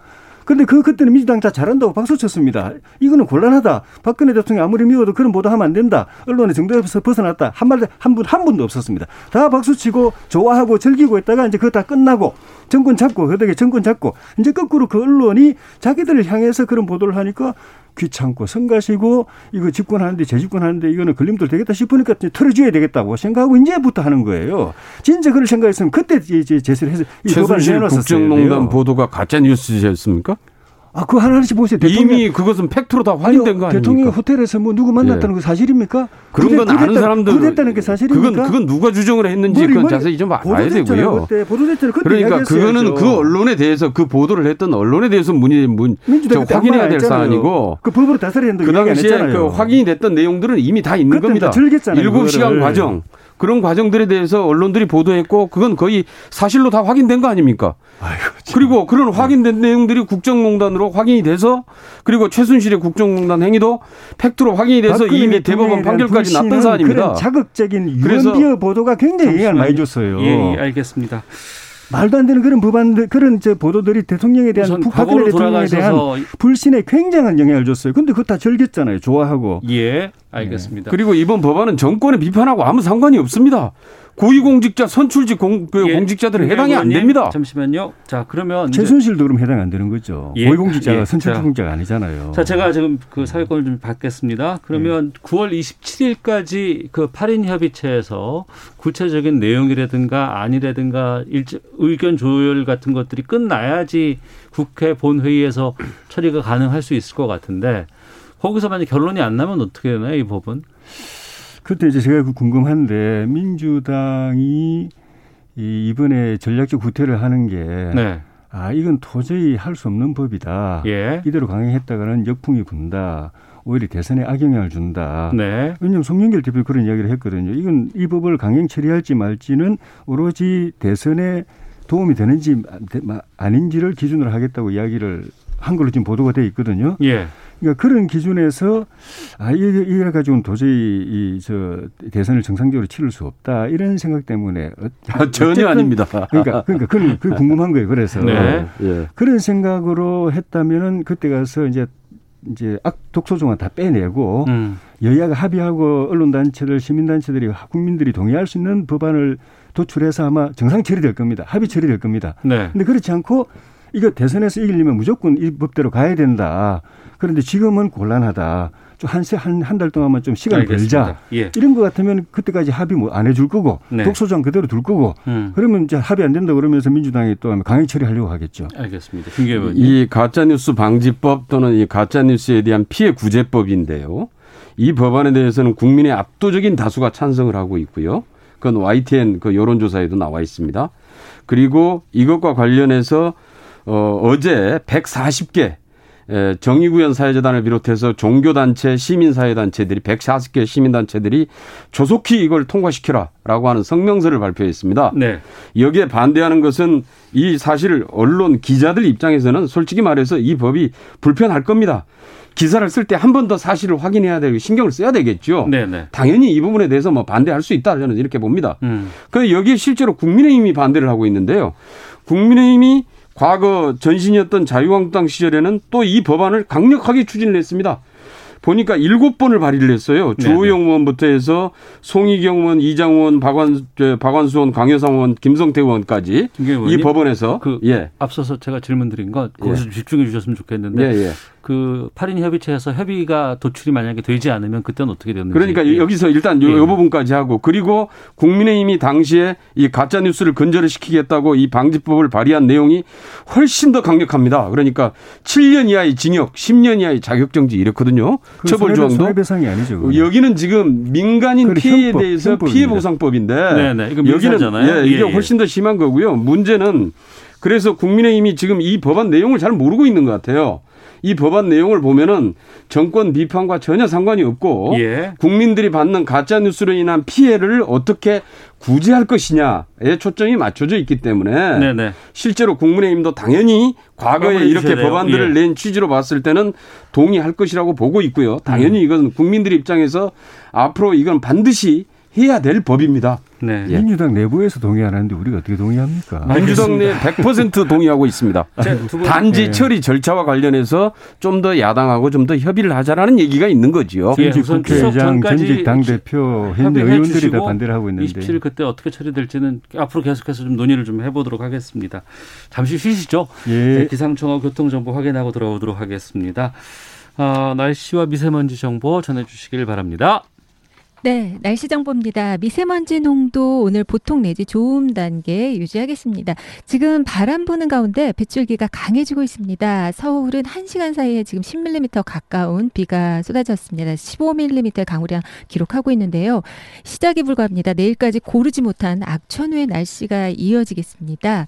근데 그 그때는 민주당 다 잘한다고 박수 쳤습니다. 이거는 곤란하다. 박근혜 대통령 아무리 미워도 그런 보도하면 안 된다. 언론의 정도에서 벗어났다. 한말한분한 분도 없었습니다. 다 박수 치고 좋아하고 즐기고 있다가 이제 그거 다 끝나고 정권 잡고 그다음에 정권 잡고 이제 거꾸로 그 언론이 자기들을 향해서 그런 보도를 하니까 귀찮고 성가시고 이거 집권하는데 재집권하는데 이거는 걸림돌 되겠다 싶으니까 털어줘야 되겠다고 생각하고 이제부터 하는 거예요. 진짜 그걸 생각했으면 그때 이제 제시를 해서 이 법안을 최순실 내놨었어야 국정농단. 보도가 가짜 뉴스였습니까? 아, 그거 하나씩 보세요. 대통령. 이미 그것은 팩트로 다 확인된 거 대통령이? 호텔에서 뭐 누구 만났다는 예. 거 사실입니까? 그런 건 그랬- 아는 그랬다- 사람들 그랬다는 게 사실입니까? 그건 그건 누가 주장을 했는지 머리, 그건 자세히 좀 알아야 되고요. 그때 보도됐잖아요. 그때 그러니까. 그거는 그 언론에 대해서 그 보도를 했던 언론에 대해서 문의 문 확인해야 될. 사안이고 그 법으로 다스려야 된다고 그 당시에. 그 확인이 됐던 내용들은 이미 다 있는 겁니다. 다 즐겼잖아요, 일곱 시간 그거를. 과정 그런 과정들에 대해서 언론들이 보도했고 그건 거의 사실로 다 확인된 거 아닙니까? 그리고 그런 확인된 내용들이 국정농단으로 확인이 돼서 그리고 최순실의 국정농단 행위도 팩트로 확인이 돼서 이미 대법원 판결까지 났던 사안입니다. 그런 자극적인 유언비어 보도가 굉장히 영향을 많이 줬어요. 예, 예, 알겠습니다. 말도 안 되는 그런 법안들 그런 저 보도들이 대통령에 대한 과거로 대통령에 대한 불신에 굉장한 영향을 줬어요. 근데 그거 다 즐겼잖아요. 좋아하고. 예, 알겠습니다. 그리고 이번 법안은 정권의 비판하고 아무 상관이 없습니다. 고위공직자 선출직 공, 그 예, 공직자들은 김 해당이 안 의원님, 됩니다. 잠시만요. 자, 그러면 최순실도 그럼 해당 안 되는 거죠. 예. 고위공직자가 예. 선출 자. 공직자가 아니잖아요. 자, 제가 지금 그 사회권을 좀 받겠습니다. 그러면 9월 27일까지 그 8인 협의체에서 구체적인 내용이라든가 아니라든가 일제, 의견 조율 같은 것들이 끝나야지 국회 본회의에서 *clears throat* 처리가 가능할 수 있을 것 같은데 거기서 만약 결론이 안 나면 어떻게 되나요, 이 법은? 그때 이제 제가 궁금한데 민주당이 이 이번에 전략적 구태를 하는 게 네. 아, 이건 도저히 할 수 없는 법이다. 예. 이대로 강행했다가는 역풍이 분다. 오히려 대선에 악영향을 준다. 네. 왜냐하면 송영길 대표 그런 이야기를 했거든요. 이건 이 법을 강행 처리할지 말지는 오로지 대선에 도움이 되는지 아닌지를 기준으로 하겠다고 이야기를 한 걸로 지금 보도가 돼 있거든요. 예. 그러니까 그런 기준에서 아 이게 이래 가지고는 도저히 이 저 대선을 정상적으로 치를 수 없다 이런 생각 때문에 어- 아, 전혀 아닙니다. 그러니까 그러니까 그건 그 궁금한 거예요. 그래서 네. 예. 그런 생각으로 했다면은 그때 가서 이제 이제 악 독소조항 다 빼내고 음. 여야가 합의하고 언론단체들, 시민단체들이 국민들이 동의할 수 있는 법안을 도출해서 아마 정상 처리될 겁니다. 합의 처리될 겁니다. 네. 근데 그렇지 않고 이거 대선에서 이기려면 무조건 이 법대로 가야 된다. 그런데 지금은 곤란하다. 좀한한 달 동안만 좀 시간을 알겠습니다. 벌자. 예. 이런 것 같으면 그때까지 합의 뭐 안 해줄 거고 네. 독소조항 그대로 둘 거고 음. 그러면 이제 합의 안 된다 그러면서 민주당이 또 강행 처리하려고 하겠죠. 알겠습니다. 이 가짜 뉴스 방지법 또는 이 가짜 뉴스에 대한 피해 구제법인데요. 이 법안에 대해서는 국민의 압도적인 다수가 찬성을 하고 있고요. 그건 YTN 그 여론조사에도 나와 있습니다. 그리고 이것과 관련해서 어, 어제 140개 에, 정의구현 사회재단을 비롯해서 종교단체, 시민사회단체들이 140개 시민단체들이 조속히 이걸 통과시켜라라고 하는 성명서를 발표했습니다. 네. 여기에 반대하는 것은 이 사실을 언론 기자들 입장에서는 솔직히 말해서 이 법이 불편할 겁니다. 기사를 쓸 때 한 번 더 사실을 확인해야 되고 신경을 써야 되겠죠. 네네. 당연히 이 부분에 대해서 뭐 반대할 수 있다 저는 이렇게 봅니다. 음. 그 여기에 실제로 국민의힘이 반대를 하고 있는데요. 국민의힘이 과거 전신이었던 자유한국당 시절에는 또 이 법안을 강력하게 추진을 했습니다. 보니까 일곱 번을 발의를 했어요. 주호영 의원부터 해서 송희경 의원, 이장 의원, 박완, 저, 박완수 의원, 강효상 의원, 김성태 의원까지 이 법원에서 그 예. 앞서서 제가 질문 드린 것 거기서 좀 집중해 주셨으면 좋겠는데 예, 예. 그 8인 협의체에서 협의가 도출이 만약에 되지 않으면 그때는 어떻게 되는지 그러니까 예. 여기서 일단 요, 예. 요 부분까지 하고 그리고 국민의힘이 당시에 이 가짜 뉴스를 근절을 시키겠다고 이 방지법을 발의한 내용이 훨씬 더 강력합니다. 그러니까 7년 이하의 징역, 10년 이하의 자격정지 이렇거든요. 그 처벌 조항도 손해배상이 아니죠. 그거는. 여기는 지금 민간인 그래, 피해에 형법, 대해서 형법입니다. 피해 보상법인데 네네, 이거 여기는. 예, 이게 예, 예. 훨씬 더 심한 거고요. 문제는 그래서 국민의힘이 지금 이 법안 내용을 잘 모르고 있는 것 같아요. 이 법안 내용을 보면은 정권 비판과 전혀 상관이 없고 예. 국민들이 받는 가짜 뉴스로 인한 피해를 어떻게 구제할 것이냐에 초점이 맞춰져 있기 때문에 네네. 실제로 국민의힘도 당연히 과거에 공감을 이렇게. 법안들을 예. 낸 취지로 봤을 때는 동의할 것이라고 보고 있고요. 당연히 음. 이건 국민들 입장에서 앞으로 이건 반드시 해야 될 법입니다. 네. 예. 민주당 내부에서 동의 안 하는데 우리가 어떻게 동의합니까? 민주당 내 100% 동의하고 있습니다. *laughs* 단지 예. 처리 절차와 관련해서 좀 더 야당하고 좀 더 협의를 하자라는 얘기가 있는 거지요. 예, 전직 국회의장, 전직 당대표, 현 의원들이 다 반대를 하고 있는데. 27일 그때 어떻게 처리될지는 앞으로 계속해서 좀 논의를 좀 해보도록 하겠습니다. 잠시 쉬시죠. 예. 네, 기상청하고 교통정보 확인하고 돌아오도록 하겠습니다. 아, 날씨와 미세먼지 정보 전해주시길 바랍니다. 네, 날씨 정보입니다. 미세먼지 농도 오늘 보통 내지 좋음 단계 유지하겠습니다. 지금 바람 부는 가운데 빗줄기가 강해지고 있습니다. 서울은 1시간 사이에 지금 10mm 가까운 비가 쏟아졌습니다. 15mm의 강우량 기록하고 있는데요. 시작이 불과합니다. 내일까지 고르지 못한 악천후의 날씨가 이어지겠습니다.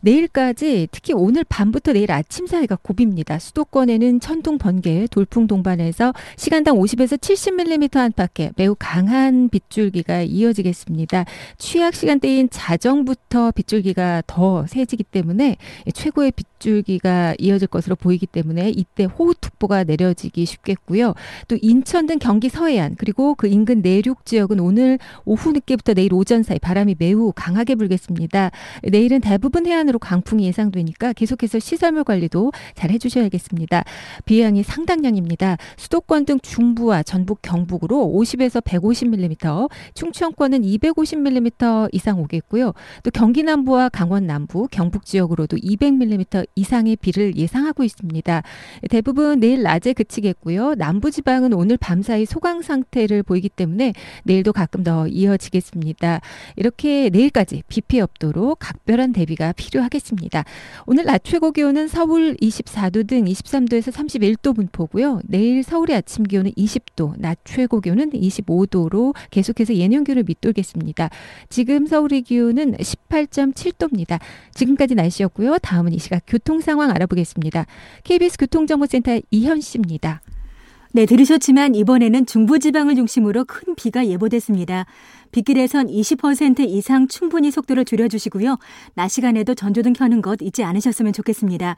내일까지 특히 오늘 밤부터 내일 아침 사이가 고비입니다. 수도권에는 천둥, 번개, 돌풍 동반해서 시간당 50에서 70mm 안팎의 매우 강한 빗줄기가 이어지겠습니다. 취약 시간대인 자정부터 빗줄기가 더 세지기 때문에 최고의 빗줄기가 이어질 것으로 보이기 때문에 이때 호우특보가 내려지기 쉽겠고요. 또 인천 등 경기 서해안 그리고 그 인근 내륙 지역은 오늘 오후 늦게부터 내일 오전 사이 바람이 매우 강하게 불겠습니다. 내일은 대부분 해안 으로 강풍이 예상되니까 계속해서 시설물 관리도 잘 해주셔야겠습니다. 비양이 상당량입니다. 수도권 등 중부와 전북, 경북으로 50에서 150mm, 충청권은 250mm 이상 오겠고요. 또 경기 남부와 강원 남부, 경북 지역으로도 200mm 이상의 비를 예상하고 있습니다. 대부분 내일 낮에 그치겠고요. 남부 지방은 오늘 밤사이 소강 상태를 보이기 때문에 내일도 가끔 더 이어지겠습니다. 이렇게 내일까지 비 피해 없도록 각별한 대비가 필요 하겠습니다. 오늘 낮 최고 기온은 서울 24도 등 23도에서 31도 분포고요. 내일 서울의 아침 기온은 20도, 낮 최고 기온은 25도로 계속해서 예년 기온을 밑돌겠습니다. 지금 서울의 기온은 18.7도입니다. 지금까지 날씨였고요. 다음은 이 시각 교통 상황 알아보겠습니다. KBS 교통정보센터 이현 씨입니다. 네, 들으셨지만 이번에는 중부지방을 중심으로 큰 비가 예보됐습니다. 빗길에선 20% 이상 충분히 속도를 줄여주시고요. 낮 시간에도 전조등 켜는 것 잊지 않으셨으면 좋겠습니다.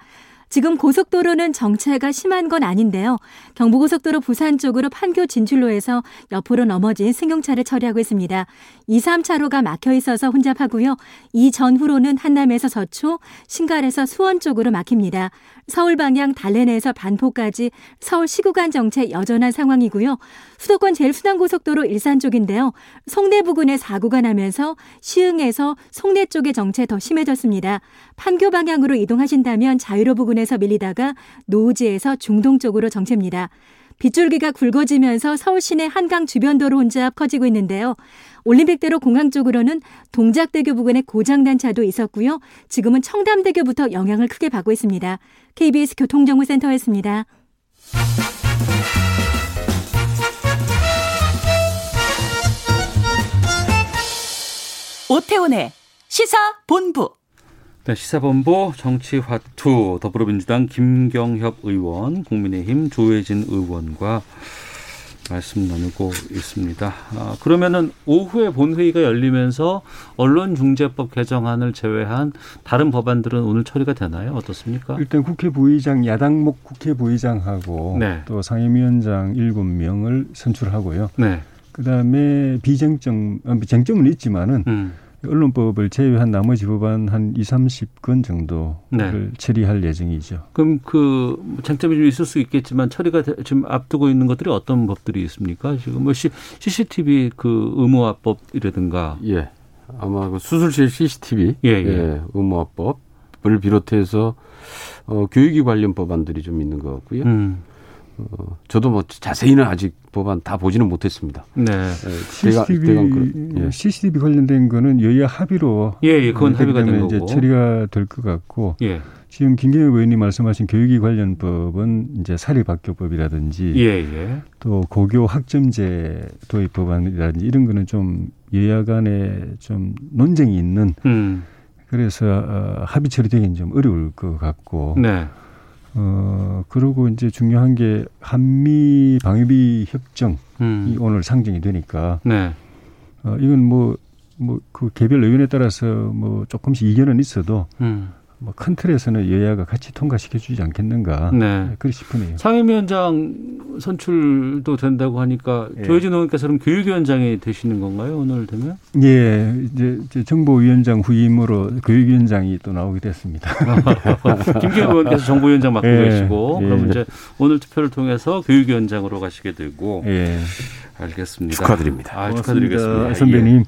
지금 고속도로는 정체가 심한 건 아닌데요. 경부고속도로 부산 쪽으로 판교 진출로에서 옆으로 넘어진 승용차를 처리하고 있습니다. 2, 3차로가 막혀 있어서 혼잡하고요. 이 전후로는 한남에서 서초, 신갈에서 수원 쪽으로 막힙니다. 서울 방향 달래내에서 반포까지 서울 시구간 정체 여전한 상황이고요. 수도권 제일 순환고속도로 일산 쪽인데요. 송내 부근에 사고가 나면서 시흥에서 송내 쪽의 정체 더 심해졌습니다. 판교 방향으로 이동하신다면 자유로 부근에서 밀리다가 노우지에서 중동 쪽으로 정체입니다. 빗줄기가 굵어지면서 서울 시내 한강 주변 도로 혼잡 커지고 있는데요. 올림픽대로 공항 쪽으로는 동작대교 부근에 고장난 차도 있었고요. 지금은 청담대교부터 영향을 크게 받고 있습니다. KBS 교통정보센터였습니다. 오태훈의 시사본부. 네, 시사본부 정치화투 더불어민주당 김경협 의원, 국민의힘 조혜진 의원과 말씀 나누고 있습니다. 아, 그러면은 오후에 본회의가 열리면서 언론중재법 개정안을 제외한 다른 법안들은 오늘 처리가 되나요? 어떻습니까? 일단 국회 부의장 야당목 국회 부의장하고 네. 또 상임위원장 일곱 명을 선출하고요. 네. 그다음에 비쟁점 아, 쟁점은 있지만은 음. 언론법을 제외한 나머지 법안 한 2, 30건 정도를 네. 처리할 예정이죠. 그럼 그 쟁점이 좀 있을 수 있겠지만 처리가 되- 지금 앞두고 있는 것들이 어떤 법들이 있습니까? 지금 뭐 C, CCTV 그 의무화법이라든가 예. 아마 그 수술실 CCTV 예, 예. 의무화법을 비롯해서 어, 교육이 관련 법안들이 좀 있는 것 같고요. 음. 어, 저도 뭐 자세히는 아직 법안 다 보지는 못했습니다. 네. 예, 대강, CCTV, 대강 그, 예. CCTV 관련된 거는 여야 합의로 예, 예, 그건 합의가 된 때문에 이제 거고. 처리가 될 것 같고 예. 지금 김경엽 의원님 말씀하신 교육이 관련 법은 이제 사립학교법이라든지 예, 예. 또 고교 학점제 도입 법안이라든지 이런 거는 좀 여야 간에 좀 논쟁이 있는 음. 그래서 어, 합의 처리되기는 좀 어려울 것 같고 네. 어 그리고 이제 중요한 게 한미 방위비 협정이 음. 오늘 상정이 되니까 네. 어 이건 뭐 뭐 그 개별 의원에 따라서 뭐 조금씩 이견은 있어도 음. 뭐큰 틀에서는 여야가 같이 통과시켜 주지 않겠는가 네. 그렇 싶으네요. 상임위원장 선출도 된다고 하니까 예. 조혜진 의원께서는 교육위원장이 되시는 건가요? 오늘 되면? 예, 이제, 이제 정보위원장 후임으로 교육위원장이 또 나오게 됐습니다. *laughs* 김기현 의원께서 정보위원장 맡고 예, 계시고 예. 그럼 이제 오늘 투표를 통해서 교육위원장으로 가시게 되고 예. 알겠습니다. 축하드립니다. 아, 축하드리겠습니다. 선배님.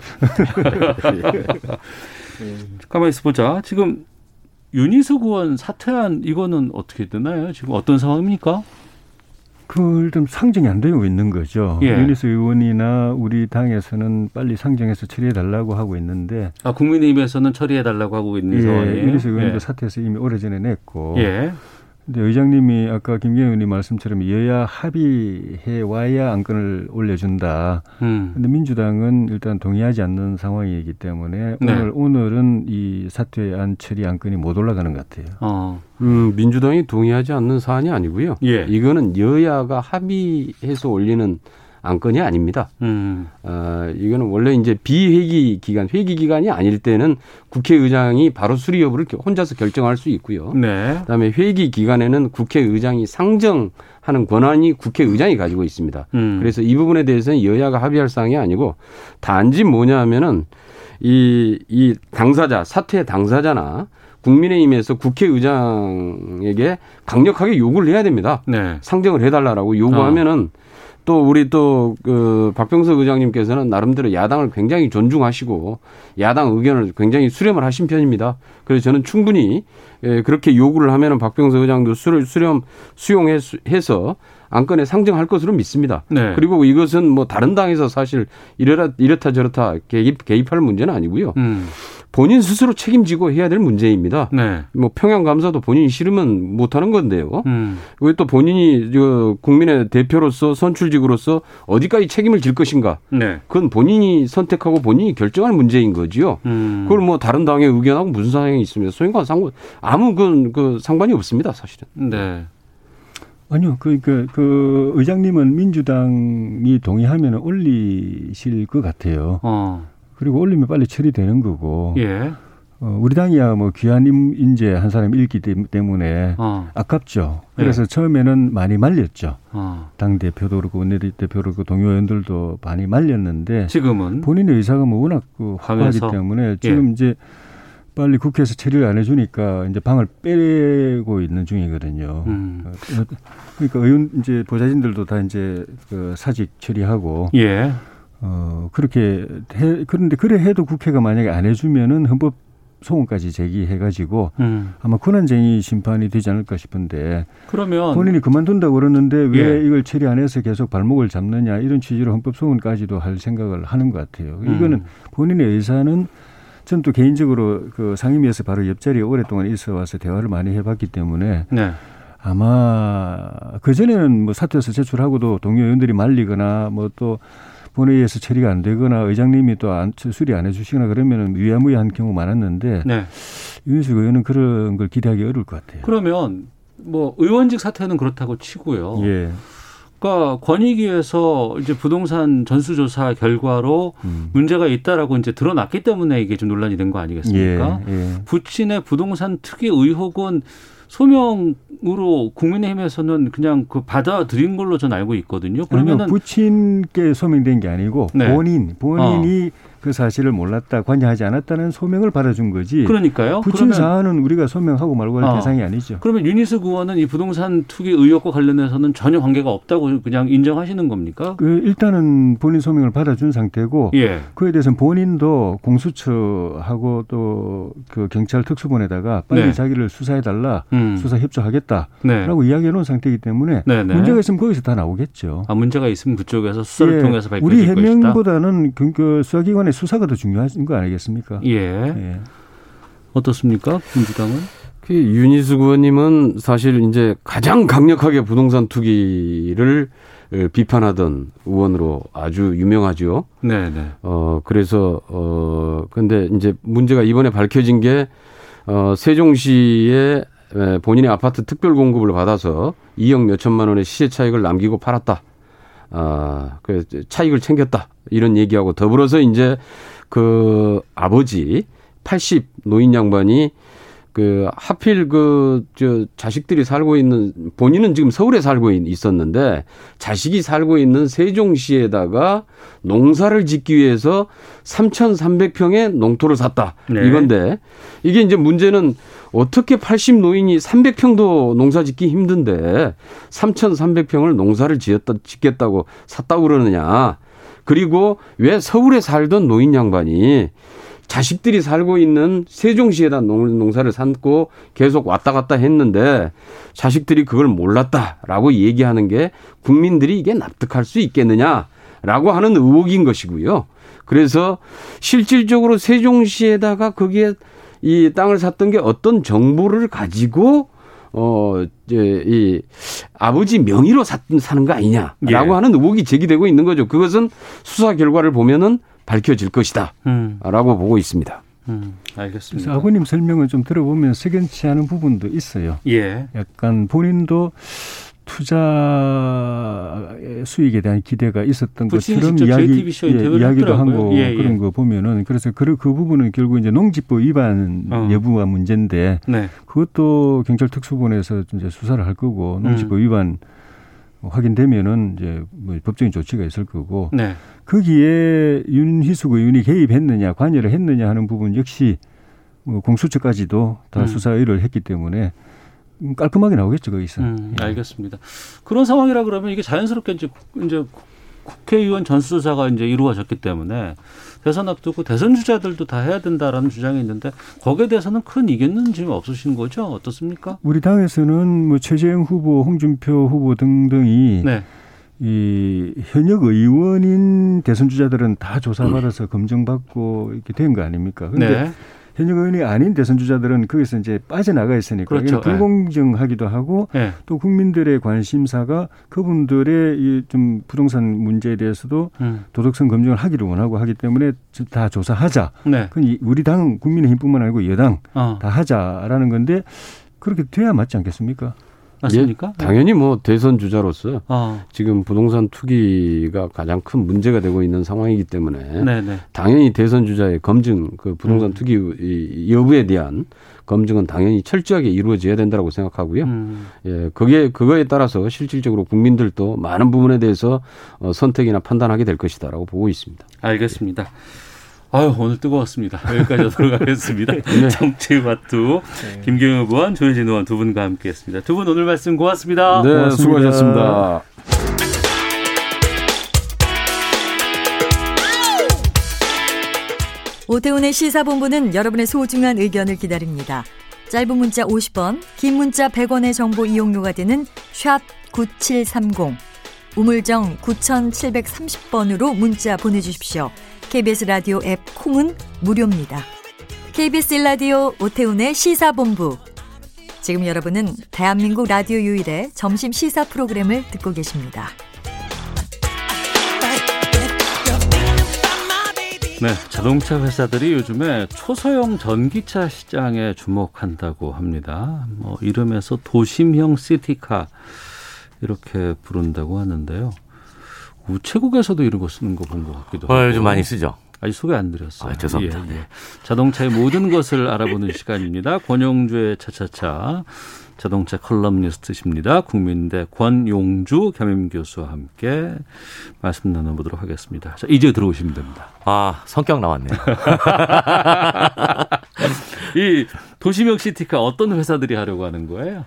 예. *laughs* 가만히 있어 보자. 지금 윤희숙 의원 사퇴한 이거는 어떻게 되나요? 지금 어떤 상황입니까? 그걸 좀 상정이 안 되고 있는 거죠. 예. 윤희숙 의원이나 우리 당에서는 빨리 상정해서 처리해 달라고 하고 있는데 아, 국민의힘에서는 처리해 달라고 하고 있는 예, 상황이에요. 윤희숙 의원도 예. 사퇴해서 이미 오래 전에 냈고 예. 근데 의장님이 아까 김경현 의원님 말씀처럼 여야 합의해 와야 안건을 올려준다. 음. 근데 민주당은 일단 동의하지 않는 상황이기 때문에 네. 오늘 오늘은 이 사퇴안 처리 안건이 못 올라가는 것 같아요. 어. 음, 민주당이 동의하지 않는 사안이 아니고요. 예. 이거는 여야가 합의해서 올리는 안건이 아닙니다. 음. 어, 이거는 원래 이제 비회기 기간, 회기 기간이 아닐 때는 국회의장이 바로 수리 여부를 겨- 혼자서 결정할 수 있고요. 네. 그다음에 회기 기간에는 국회의장이 상정하는 권한이 국회의장이 가지고 있습니다. 음. 그래서 이 부분에 대해서는 여야가 합의할 사항이 아니고 단지 뭐냐면은 이, 이 당사자, 사퇴 당사자나 국민의힘에서 국회의장에게 강력하게 요구를 해야 됩니다. 네. 상정을 해달라라고 요구하면은 또 우리 또 그 박병석 의장님께서는 나름대로 야당을 굉장히 존중하시고 야당 의견을 굉장히 수렴을 하신 편입니다. 그래서 저는 충분히 예, 그렇게 요구를 하면은 박병석 의장도 수렴, 수렴 수용해서 안건에 상정할 것으로 믿습니다. 네. 그리고 이것은 뭐 다른 당에서 사실 이래라 이렇다 저렇다 개입 개입할 문제는 아니고요. 음. 본인 스스로 책임지고 해야 될 문제입니다. 네. 뭐 평양 감사도 본인이 싫으면 못 하는 건데요. 음. 왜또 본인이 저 국민의 대표로서 선출직으로서 어디까지 책임을 질 것인가? 네. 그건 본인이 선택하고 본인이 결정할 문제인 거지요. 음. 그걸 뭐 다른 당의 의견하고 무슨 상관이 있습니까? 소인과 상관 아무 그, 그 상관이 없습니다, 사실은. 네. 아니요, 그러니까 그 의장님은 민주당이 동의하면 올리실 것 같아요. 어. 그리고 올리면 빨리 처리되는 거고. 예. 어, 우리 당이야 뭐 귀한 임- 인재 한 사람 잃기 때- 때문에 어. 아깝죠. 그래서 처음에는 많이 말렸죠. 어. 당 대표도 그렇고 원내대표도 그렇고 동료 의원들도 많이 말렸는데 지금은 본인의 의사가 뭐 워낙 그 확고하기? 때문에 지금 이제 빨리 국회에서 처리를 안 해주니까 이제 방을 빼고 있는 중이거든요. 음. 어, 그러니까 의원 이제 보좌진들도 다 이제 그 사직 처리하고 예. 어 그렇게 해 그런데 그래 해도 국회가 만약에 안 해주면은 헌법 소원까지 제기해가지고 음. 아마 권한쟁의 심판이 되지 않을까 싶은데 그러면 본인이 그만둔다고 그러는데 왜 예. 이걸 처리 안 해서 계속 발목을 잡느냐 이런 취지로 헌법 소원까지도 할 생각을 하는 것 같아요. 음. 이거는 본인의 의사는 전또 개인적으로 그 상임위에서 바로 옆자리에 오랫동안 있어 와서 대화를 많이 해봤기 때문에 네. 아마 그 전에는 뭐 사퇴해서 제출하고도 동료 의원들이 말리거나 뭐 또 본회의에서 처리가 안 되거나 의장님이 또 안, 수리 안 해주시거나 그러면은 위야무야한 경우 많았는데 네. 윤희숙 의원은 그런 걸 기대하기 어려울 것 같아요. 그러면 뭐 의원직 사퇴는 그렇다고 치고요. 예. 그러니까 권익위에서 이제 부동산 전수조사 결과로 음. 문제가 있다라고 이제 드러났기 때문에 이게 좀 논란이 된 거 아니겠습니까? 예, 예. 부친의 부동산 투기 의혹은 소명으로 국민의힘에서는 그냥 그 받아들인 걸로 전 알고 있거든요. 그러면은 부친께 소명된 게 아니고 네. 본인 본인이 그 사실을 몰랐다 관여하지 않았다는 소명을 받아준 거지. 그러니까요. 부친 사안은 우리가 소명하고 말고 할 어. 대상이 아니죠. 그러면 윤희숙 의원은 이 부동산 투기 의혹과 관련해서는 전혀 관계가 없다고 그냥 인정하시는 겁니까? 그 일단은 본인 소명을 받아준 상태고 예. 그에 대해서는 본인도 공수처하고 또 그 경찰 특수본에다가 빨리 네. 자기를 수사해 달라 음. 수사 협조하겠다라고 네. 이야기해 놓은 상태이기 때문에 네, 네. 문제가 있으면 거기서 다 나오겠죠. 아, 문제가 있으면 그쪽에서 수사를 예, 통해서 우리 밝혀질 것이다. 해명보다는 그, 그 수사기관 의 수사가 더 중요한 거 아니겠습니까? 예. 예. 어떻습니까? 민주당은? 그 윤희숙 의원님은 사실 이제 가장 강력하게 부동산 투기를 에, 비판하던 의원으로 아주 유명하죠. 네, 네. 어, 그래서, 어, 근데 이제 문제가 이번에 밝혀진 게, 어, 세종시에 에, 본인의 아파트 특별 공급을 받아서 2억 몇천만 원의 시세 차익을 남기고 팔았다. 아, 그 차익을 챙겼다. 이런 얘기하고 더불어서 이제 그 아버지 80 노인 양반이 그 하필 그 저 자식들이 살고 있는 본인은 지금 서울에 살고 있- 있었는데 자식이 살고 있는 세종시에다가 농사를 짓기 위해서 3,300평의 농토를 샀다. 네. 이건데 이게 이제 문제는 어떻게 80 노인이 300평도 농사 짓기 힘든데 3,300평을 농사를 지었다 짓겠다고 샀다고 그러느냐. 그리고 왜 서울에 살던 노인 양반이 자식들이 살고 있는 세종시에다 농- 농사를 삼고 계속 왔다 갔다 했는데 자식들이 그걸 몰랐다라고 얘기하는 게 국민들이 이게 납득할 수 있겠느냐라고 하는 의혹인 것이고요. 그래서 실질적으로 세종시에다가 거기에 이 땅을 샀던 게 어떤 정보를 가지고 어, 이제, 이, 아버지 명의로 사, 사는 거 아니냐라고 예. 하는 의혹이 제기되고 있는 거죠. 그것은 수사 결과를 보면은 밝혀질 것이다. 음, 라고 보고 있습니다. 음, 그래서 알겠습니다. 아버님 설명을 좀 들어보면 석연치 않은 부분도 있어요. 예. 약간 본인도 투자 수익에 대한 기대가 있었던 것처럼 이야기, 인터뷰를 이야기도 한 했더라고요. 거 예, 예. 그런 거 보면은 그래서 그, 그 부분은 결국 이제 농지법 위반 어. 여부가 문제인데 네. 그것도 경찰 특수본에서 이제 수사를 할 거고 음. 농지법 위반 확인되면은 이제 뭐 법적인 조치가 있을 거고 네. 거기에 윤희숙 의원이 개입했느냐 관여를 했느냐 하는 부분 역시 뭐 공수처까지도 다 음. 수사 의뢰를 했기 때문에 음, 깔끔하게 나오겠죠 거기서. 음, 예. 알겠습니다. 그런 상황이라 그러면 이게 자연스럽게 이제, 국- 이제 국- 국회의원 전수조사가 이제 이루어졌기 때문에 대선 앞두고 대선 주자들도 다 해야 된다라는 주장이 있는데 거기에 대해서는 큰 이견은 지금 없으신 거죠? 어떻습니까? 우리 당에서는 뭐 최재형 후보, 홍준표 후보 등등이 네. 이 현역 의원인 대선 주자들은 다 조사받아서 *clears throat* 검증받고 이렇게 된 거 아닙니까? 근데 네. 현역 의원이 아닌 대선 주자들은 거기서 이제 빠져나가 있으니까 그렇죠. 이건 불공정하기도 하고 네. 또 국민들의 관심사가 그분들의 이 좀 부동산 문제에 대해서도 음. 도덕성 검증을 하기를 원하고 하기 때문에 다 조사하자. 네. 그건 이- 우리 당 국민의힘뿐만 아니고 여당 어. 다 하자라는 건데 그렇게 돼야 맞지 않겠습니까? 맞습니까? 예, 당연히 뭐 대선 주자로서 어. 지금 부동산 투기가 가장 큰 문제가 되고 있는 상황이기 때문에 네, 네. 당연히 대선 주자의 검증, 그 부동산 음. 투기 이 여부에 대한 검증은 당연히 철저하게 이루어져야 된다라고 생각하고요. 음. 예, 그게 그거에 따라서 실질적으로 국민들도 많은 부분에 대해서 어, 선택이나 판단하게 될 것이다라고 보고 있습니다. 알겠습니다. 아유, 오늘 뜨거웠습니다. 여기까지 하도록 *laughs* 하겠습니다. 정치와투 김경호 의원, 조혜진 의원 두 분과 함께 했습니다. 두 분 오늘 말씀 고맙습니다. 네, 고맙습니다. 수고하셨습니다. 오태훈의 시사본부는 여러분의 소중한 의견을 기다립니다. 짧은 문자 50원, 긴 문자 100원의 정보 이용료가 되는 샵 9730, 우물정 9730번으로 문자 보내주십시오. KBS 라디오 앱 콩은 무료입니다. KBS 라디오 오태훈의 시사본부. 지금 여러분은 대한민국 라디오 유일의 점심 시사 프로그램을 듣고 계십니다. 네, 자동차 회사들이 요즘에 초소형 전기차 시장에 주목한다고 합니다. 뭐 이름에서 도심형 시티카 이렇게 부른다고 하는데요. 우체국에서도 이런 거 쓰는 거 본 것 같기도 하고. 어, 요즘 많이 쓰죠. 아직 소개 안 드렸어요. 아, 죄송합니다. 예, 예. 자동차의 모든 것을 알아보는 *laughs* 시간입니다. 권영주의 차차차 자동차 컬럼니스트십니다. 국민대 권용주 겸임 교수와 함께 말씀 나눠보도록 하겠습니다. 자, 이제 들어오시면 됩니다. 아, 성격 나왔네요. *laughs* 이 도시명 시티카 어떤 회사들이 하려고 하는 거예요?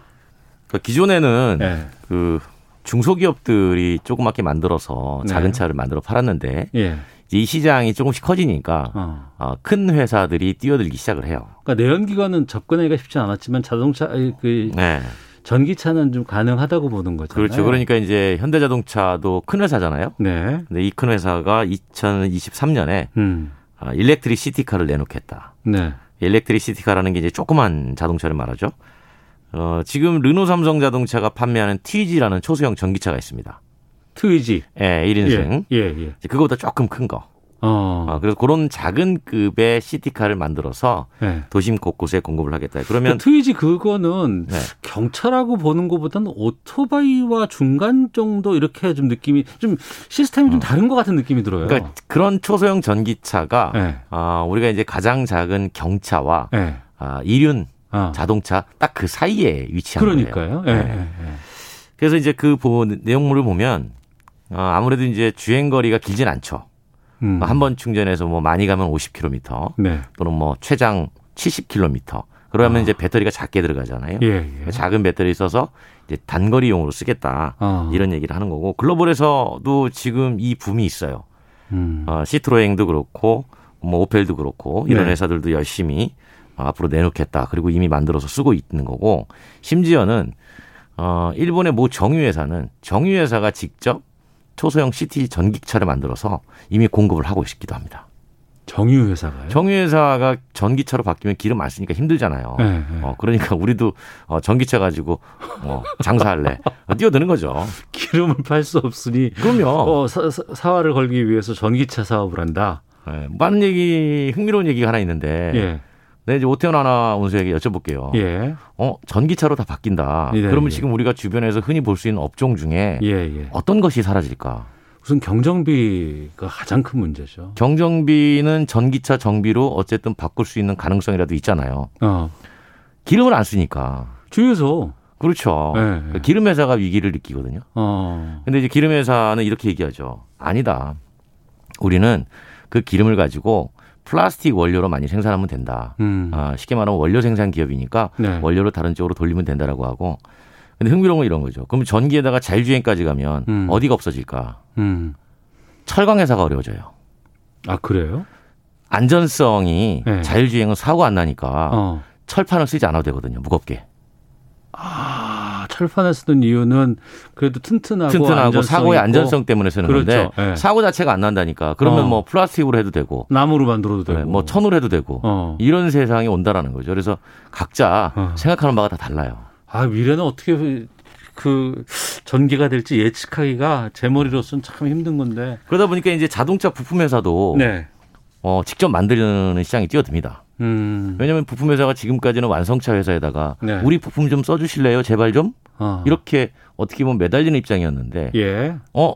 그 기존에는 네. 그 중소기업들이 조그맣게 만들어서 작은 네. 차를 만들어 팔았는데 예. 이제 이 시장이 조금씩 커지니까 어. 어, 큰 회사들이 뛰어들기 시작을 해요. 그러니까 내연기관은 접근하기가 쉽지 않았지만 자동차 그 네. 전기차는 좀 가능하다고 보는 거잖아요. 그렇죠. 그러니까 이제 현대자동차도 큰 회사잖아요. 네. 근데 이 큰 회사가 2023년에 음. 아, 일렉트릭 시티카를 내놓겠다. 네. 일렉트릭 시티카라는 게 이제 조그만 자동차를 말하죠. 어, 지금 르노 삼성 자동차가 판매하는 TG라는 초소형 전기차가 있습니다. 트위지. 예, 1인승. 예, 예. 이제 그거보다 조금 큰 거. 어. 어, 그래서 그런 작은 급의 시티카를 만들어서 네. 도심 곳곳에 공급을 하겠다. 그 그러면 트위지 그거는 네. 경차라고 보는 것보다는 오토바이와 중간 정도 이렇게 좀 느낌이 좀 시스템이 좀 다른 것 같은 느낌이 들어요. 어. 그러니까 그런 초소형 전기차가 네. 아, 우리가 이제 가장 작은 경차와 네. 아, 이륜 아. 자동차 딱 그 사이에 위치한 그러니까요. 거예요. 예, 네. 예, 예. 그래서 이제 그 보- 내용물을 보면 어, 아무래도 이제 주행 거리가 길진 않죠. 음. 한번 충전해서 뭐 많이 가면 50km 네. 또는 뭐 최장 70km. 그러면 아. 이제 배터리가 작게 들어가잖아요. 예, 예. 작은 배터리 써서 이제 단거리용으로 쓰겠다. 아. 이런 얘기를 하는 거고 글로벌에서도 지금 이 붐이 있어요. 음. 어, 시트로행도 그렇고 뭐 오펠도 그렇고 이런 네. 회사들도 열심히 어, 앞으로 내놓겠다. 그리고 이미 만들어서 쓰고 있는 거고 심지어는 어, 일본의 모 정유회사는 정유회사가 직접 초소형 시티 전기차를 만들어서 이미 공급을 하고 있기도 합니다. 정유 회사가요? 정유회사가 전기차로 바뀌면 기름 안 쓰니까 힘들잖아요. 네, 네. 어, 그러니까 우리도 어, 전기차 가지고 어, 장사할래. 어, 뛰어드는 거죠. 기름을 팔 수 없으니 그럼요. 어, 사, 사- 사활을 걸기 위해서 전기차 사업을 한다. 예, 많은 얘기, 흥미로운 얘기가 하나 있는데. 예. 네, 이제 오태훈 아나운서에게 여쭤볼게요. 예. 어, 전기차로 다 바뀐다. 네, 그러면 예. 지금 우리가 주변에서 흔히 볼 수 있는 업종 중에 예, 예. 어떤 것이 사라질까? 우선 경정비가 가장 큰 문제죠. 경정비는 전기차 정비로 어쨌든 바꿀 수 있는 가능성이라도 있잖아요. 어. 기름을 안 쓰니까. 주유소. 그렇죠. 네, 네. 기름 회사가 위기를 느끼거든요. 어. 근데 이제 기름 회사는 이렇게 얘기하죠. 아니다. 우리는 그 기름을 가지고 플라스틱 원료로 많이 생산하면 된다. 음. 아, 쉽게 말하면 원료 생산 기업이니까 네. 원료를 다른 쪽으로 돌리면 된다라고 하고. 근데 흥미로운 건 이런 거죠. 그럼 전기에다가 자율주행까지 가면 음. 어디가 없어질까? 음. 철강 회사가 어려워져요. 아, 그래요? 안전성이 네. 자율주행은 사고 안 나니까 어. 철판을 쓰지 않아도 되거든요. 무겁게. 아, 철판을 쓰는 이유는 그래도 튼튼하고 튼튼하고 사고의 있고 안전성 때문에 쓰는 그렇죠. 건데 예. 사고 자체가 안 난다니까. 그러면 어. 뭐 플라스틱으로 해도 되고 나무로 만들어도 되고. 네, 뭐 천으로 해도 되고 어. 이런 세상이 온다라는 거죠. 그래서 각자 어. 생각하는 바가 다 달라요. 아, 미래는 어떻게 그 전개가 될지 예측하기가 제 머리로서는 참 힘든 건데. 그러다 보니까 이제 자동차 부품 회사도 네. 어, 직접 만드는 시장이 뛰어듭니다. 음. 왜냐하면 부품 회사가 지금까지는 완성차 회사에다가 네. 우리 부품 좀 써주실래요? 제발 좀 어. 이렇게 어떻게 보면 매달리는 입장이었는데 예. 어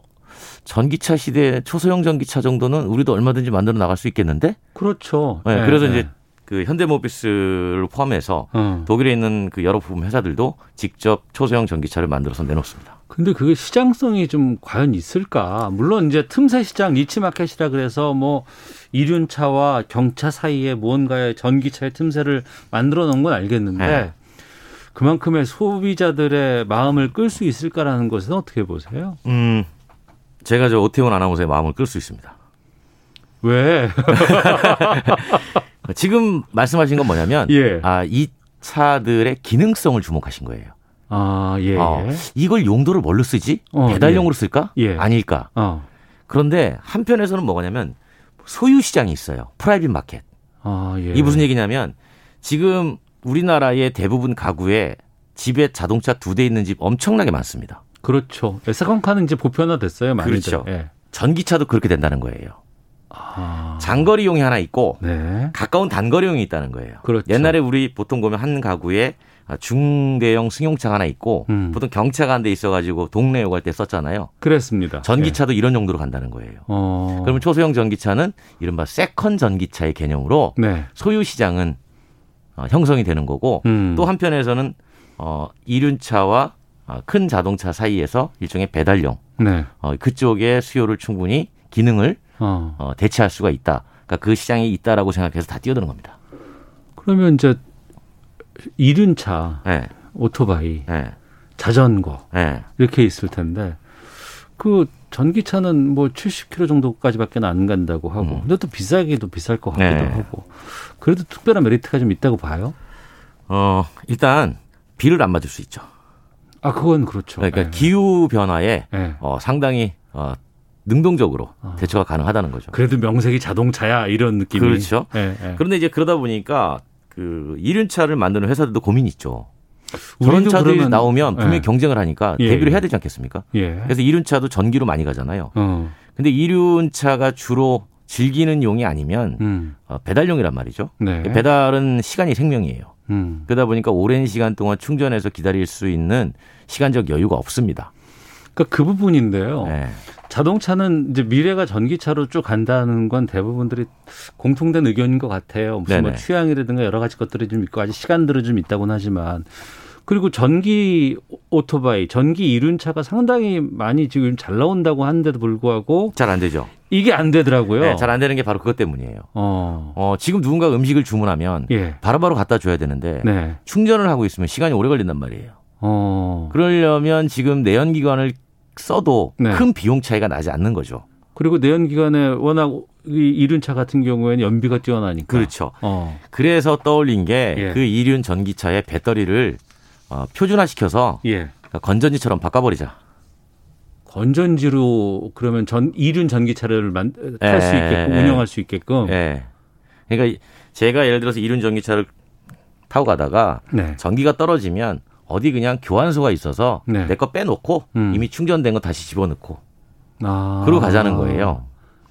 전기차 시대 초소형 전기차 정도는 우리도 얼마든지 만들어 나갈 수 있겠는데? 그렇죠. 네, 예, 그래서 예. 이제 그 현대모비스를 포함해서 어. 독일에 있는 그 여러 부품 회사들도 직접 초소형 전기차를 만들어서 내놓습니다. 근데 그게 시장성이 좀 과연 있을까? 물론 이제 틈새 시장 니치 마켓이라 그래서 뭐 이륜차와 경차 사이에 무언가의 전기차의 틈새를 만들어 놓은 건 알겠는데 네. 그만큼의 소비자들의 마음을 끌 수 있을까라는 것은 어떻게 보세요? 음, 제가 저 오태훈 아나운서의 마음을 끌 수 있습니다. 왜? *laughs* 지금 말씀하신 건 뭐냐면 예. 아, 이 차들의 기능성을 주목하신 거예요. 아, 예. 어, 이걸 용도를 뭘로 쓰지? 어, 배달용으로 예. 쓸까? 예. 아닐까? 어. 그런데 한편에서는 뭐냐면 소유 시장이 있어요. private market. 아, 예. 이게 무슨 얘기냐면 지금 우리나라의 대부분 가구에 집에 자동차 두 대 있는 집 엄청나게 많습니다. 그렇죠. second car는 이제 보편화됐어요, 많이들. 그렇죠. 예. 전기차도 그렇게 된다는 거예요. 장거리용이 하나 있고 네. 가까운 단거리용이 있다는 거예요. 그렇죠. 옛날에 우리 보통 보면 한 가구에 중대형 승용차가 하나 있고 음. 보통 경차가 한 대 있어가지고 동네 오갈 때 썼잖아요. 그랬습니다. 전기차도 이런 정도로 간다는 거예요. 예. 어. 그러면 초소형 전기차는 이른바 second 전기차의 개념으로 네. 소유 시장은 어, 형성이 되는 거고 음. 또 한편에서는 어, 이륜차와 어, 큰 자동차 사이에서 일종의 배달용 네. 어, 그쪽의 수요를 충분히 기능을 어. 어, 대체할 수가 있다. 그러니까 그 시장이 있다라고 생각해서 다 뛰어드는 겁니다. 그러면 이제 이륜차, 네. 오토바이, 네. 자전거 네. 이렇게 있을 텐데 그 전기차는 뭐 70km 정도까지밖에 안 간다고 하고 음. 근데 또 비싸기도 비쌀 것 같기도 네. 하고 그래도 특별한 메리트가 좀 있다고 봐요. 어, 일단 비를 안 맞을 수 있죠. 아 그건 그렇죠. 그러니까 예. 기후 변화에 예. 어, 상당히 어, 능동적으로 대처가 가능하다는 거죠. 그래도 명색이 자동차야 이런 느낌이 그렇죠. 예, 예. 그런데 이제 그러다 보니까 그 이륜차를 만드는 회사들도 고민이 있죠. 저런 차들이 그러면- 나오면 분명히 예. 경쟁을 하니까 예, 대비를 예. 해야 되지 않겠습니까? 예. 그래서 이륜차도 전기로 많이 가잖아요. 어. 근데 이륜차가 주로 즐기는 용이 아니면 음. 어, 배달용이란 말이죠. 네. 배달은 시간이 생명이에요. 음. 그러다 보니까 오랜 시간 동안 충전해서 기다릴 수 있는 시간적 여유가 없습니다. 그러니까 그 부분인데요. 네. 자동차는 이제 미래가 전기차로 쭉 간다는 건 대부분들이 공통된 의견인 것 같아요. 무슨 뭐 네네. 취향이라든가 여러 가지 것들이 좀 있고 아직 시간들은 좀 있다고는 하지만 그리고 전기 오토바이, 전기 이륜차가 상당히 많이 지금 잘 나온다고 하는데도 불구하고 잘 안 되죠. 이게 안 되더라고요. 네, 잘 안 되는 게 바로 그것 때문이에요. 어. 어, 지금 누군가 음식을 주문하면 예. 바로바로 갖다 줘야 되는데 네. 충전을 하고 있으면 시간이 오래 걸린단 말이에요. 어. 그러려면 지금 내연기관을 써도 네. 큰 비용 차이가 나지 않는 거죠. 그리고 내연기관에 워낙 이 이륜차 같은 경우에는 연비가 뛰어나니까. 그렇죠. 어. 그래서 떠올린 게 예. 그 이륜 전기차의 배터리를 어, 표준화시켜서 예. 그러니까 건전지처럼 바꿔버리자. 건전지로 그러면 전 이륜 전기차를 탈수 예, 있게끔 예. 운영할 수 있게끔. 예. 그러니까 이- 제가 예를 들어서 이륜 전기차를 타고 가다가 네. 전기가 떨어지면 어디 그냥 교환소가 있어서 네. 내거 빼놓고 음. 이미 충전된 거 다시 집어넣고 아. 그러고 가자는 거예요.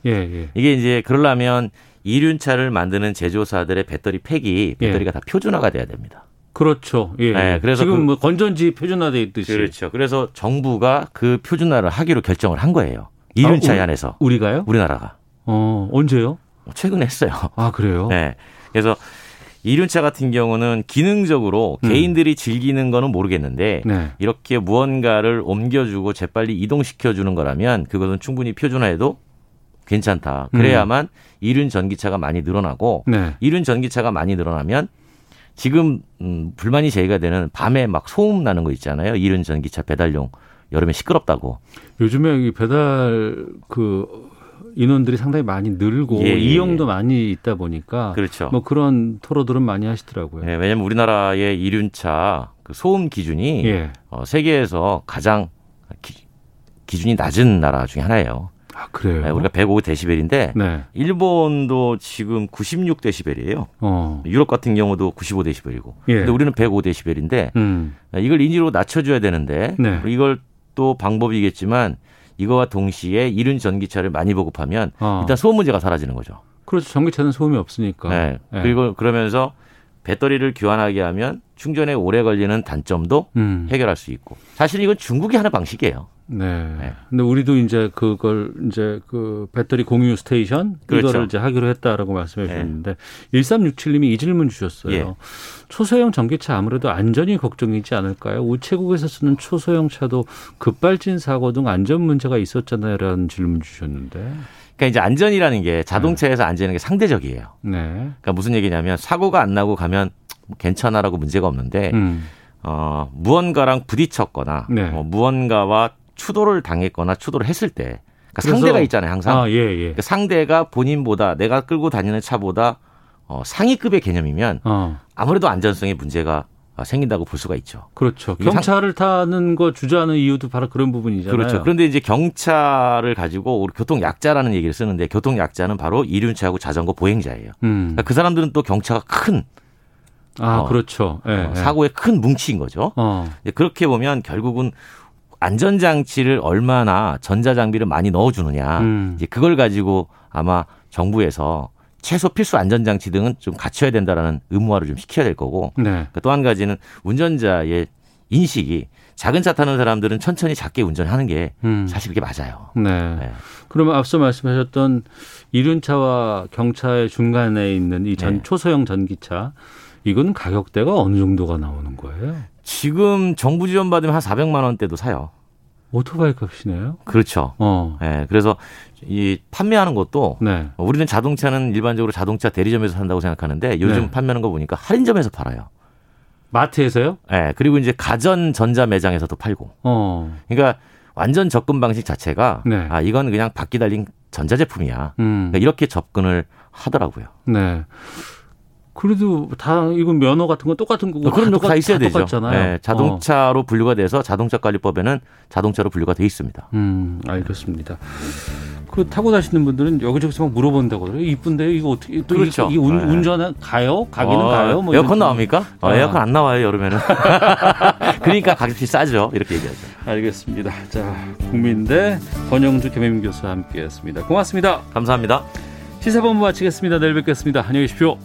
예, 예. 이게 이제 그러려면 이륜차를 만드는 제조사들의 배터리 팩이 배터리가 다 표준화가 돼야 됩니다. 그렇죠. 예. 네, 예. 그래서 지금 그- 뭐 건전지 표준화돼 있듯이. 그렇죠. 그래서 정부가 그 표준화를 하기로 결정을 한 거예요. 이륜차에 아, 우- 한해서 우리가요? 우리나라가 어, 언제요? 최근에 했어요. 아, 그래요? 네. 그래서 이륜차 같은 경우는 기능적으로 음. 개인들이 즐기는 거는 모르겠는데 네. 이렇게 무언가를 옮겨주고 재빨리 이동시켜 주는 거라면 그것은 충분히 표준화해도 괜찮다. 그래야만 이륜 전기차가 많이 늘어나고 음. 네. 이륜 전기차가 많이 늘어나면 지금 음, 불만이 제기가 되는 밤에 막 소음 나는 거 있잖아요. 이륜 전기차 배달용 여름에 시끄럽다고. 요즘에 이 배달 그 인원들이 상당히 많이 늘고 예, 예, 이용도 예. 많이 있다 보니까 그렇죠. 뭐 그런 토로들은 많이 하시더라고요. 네, 왜냐하면 우리나라의 이륜차 그 소음 기준이 예. 어, 세계에서 가장 기, 준이 낮은 나라 중에 하나예요. 아, 그래요? 네, 우리가 105데시벨인데 네. 일본도 지금 96데시벨이에요. 어. 유럽 같은 경우도 95데시벨이고. 예. 근데 우리는 105데시벨인데 음. 이걸 인지로 낮춰줘야 되는데 네. 이걸 또 방법이겠지만 이거와 동시에 이륜 전기차를 많이 보급하면 어. 일단 소음 문제가 사라지는 거죠. 그렇죠. 전기차는 소음이 없으니까. 네. 예. 그리고 그러면서 배터리를 교환하게 하면 충전에 오래 걸리는 단점도 음. 해결할 수 있고. 사실 이건 중국이 하는 방식이에요. 네. 근데 우리도 이제 그걸 이제 그 배터리 공유 스테이션 그렇죠. 이거를 이제 하기로 했다라고 말씀해 네. 주셨는데 1367님이 이 질문 주셨어요. 예. 초소형 전기차 아무래도 안전이 걱정이지 않을까요? 우체국에서 쓰는 초소형 차도 급발진 사고 등 안전 문제가 있었잖아요라는 질문 주셨는데. 그러니까 이제 안전이라는 게 자동차에서 안전이라는 게 상대적이에요. 네. 그러니까 무슨 얘기냐면 사고가 안 나고 가면 뭐 괜찮아라고 문제가 없는데 음. 어, 무언가랑 부딪혔거나 네. 어, 무언가와 추돌을 당했거나 추돌을 했을 때 그러니까 그래서- 상대가 있잖아요 항상 아, 예, 예. 그러니까 상대가 본인보다 내가 끌고 다니는 차보다 어, 상위급의 개념이면 어. 아무래도 안전성에 문제가 어, 생긴다고 볼 수가 있죠. 그렇죠. 경차를 타는 거 주저하는 이유도 바로 그런 부분이잖아요. 그렇죠. 그런데 이제 경차를 가지고 우리 교통 약자라는 얘기를 쓰는데 교통 약자는 바로 이륜차하고 자전거 보행자예요. 음. 그러니까 그 사람들은 또 경차가 큰 아, 어, 그렇죠. 예, 어, 예. 사고의 큰 뭉치인 거죠. 어. 그렇게 보면 결국은 안전장치를 얼마나 전자장비를 많이 넣어주느냐. 음. 이제 그걸 가지고 아마 정부에서 최소 필수 안전장치 등은 좀 갖춰야 된다라는 의무화를 좀 시켜야 될 거고 네. 또한 가지는 운전자의 인식이 작은 차 타는 사람들은 천천히 작게 운전하는 게 음. 사실 그게 맞아요. 네. 네. 그러면 앞서 말씀하셨던 이륜차와 경차의 중간에 있는 이전 네. 초소형 전기차 이건 가격대가 어느 정도가 나오는 거예요? 지금 정부 지원 받으면 한 400만 원대도 사요. 오토바이 값이네요. 그렇죠. 어. 예, 그래서 이 판매하는 것도 네. 우리는 자동차는 일반적으로 자동차 대리점에서 산다고 생각하는데 요즘 네. 판매하는 거 보니까 할인점에서 팔아요. 마트에서요? 예, 그리고 이제 가전 전자 매장에서도 팔고. 어. 그러니까 완전 접근 방식 자체가 네. 아 이건 그냥 바퀴 달린 전자 제품이야. 음. 그러니까 이렇게 접근을 하더라고요. 네. 그래도 다 이건 면허 같은 건 똑같은 거고 그런 거다 있어야 되죠. 똑같잖아요. 어. 예, 자동차로 분류가 돼서 자동차 관리법에는 자동차로 분류가 돼 있습니다. 음, 알겠습니다. 그 타고 다니시는 분들은 여기저기서 막 물어본다고 그래요. 이쁜데요? 이거 어떻게 또 그렇죠. 이게 운, 네. 운전은 가요? 가기는 어, 가요? 뭐 에어컨 나옵니까? 어, 아. 에어컨 안 나와요 여름에는. *laughs* 그러니까 가격이 싸죠. 이렇게 얘기하죠. 알겠습니다. 자, 국민대 권영주 개명 교수와 함께했습니다. 고맙습니다. 감사합니다. 시사본부 마치겠습니다. 내일 뵙겠습니다. 안녕히 계십시오.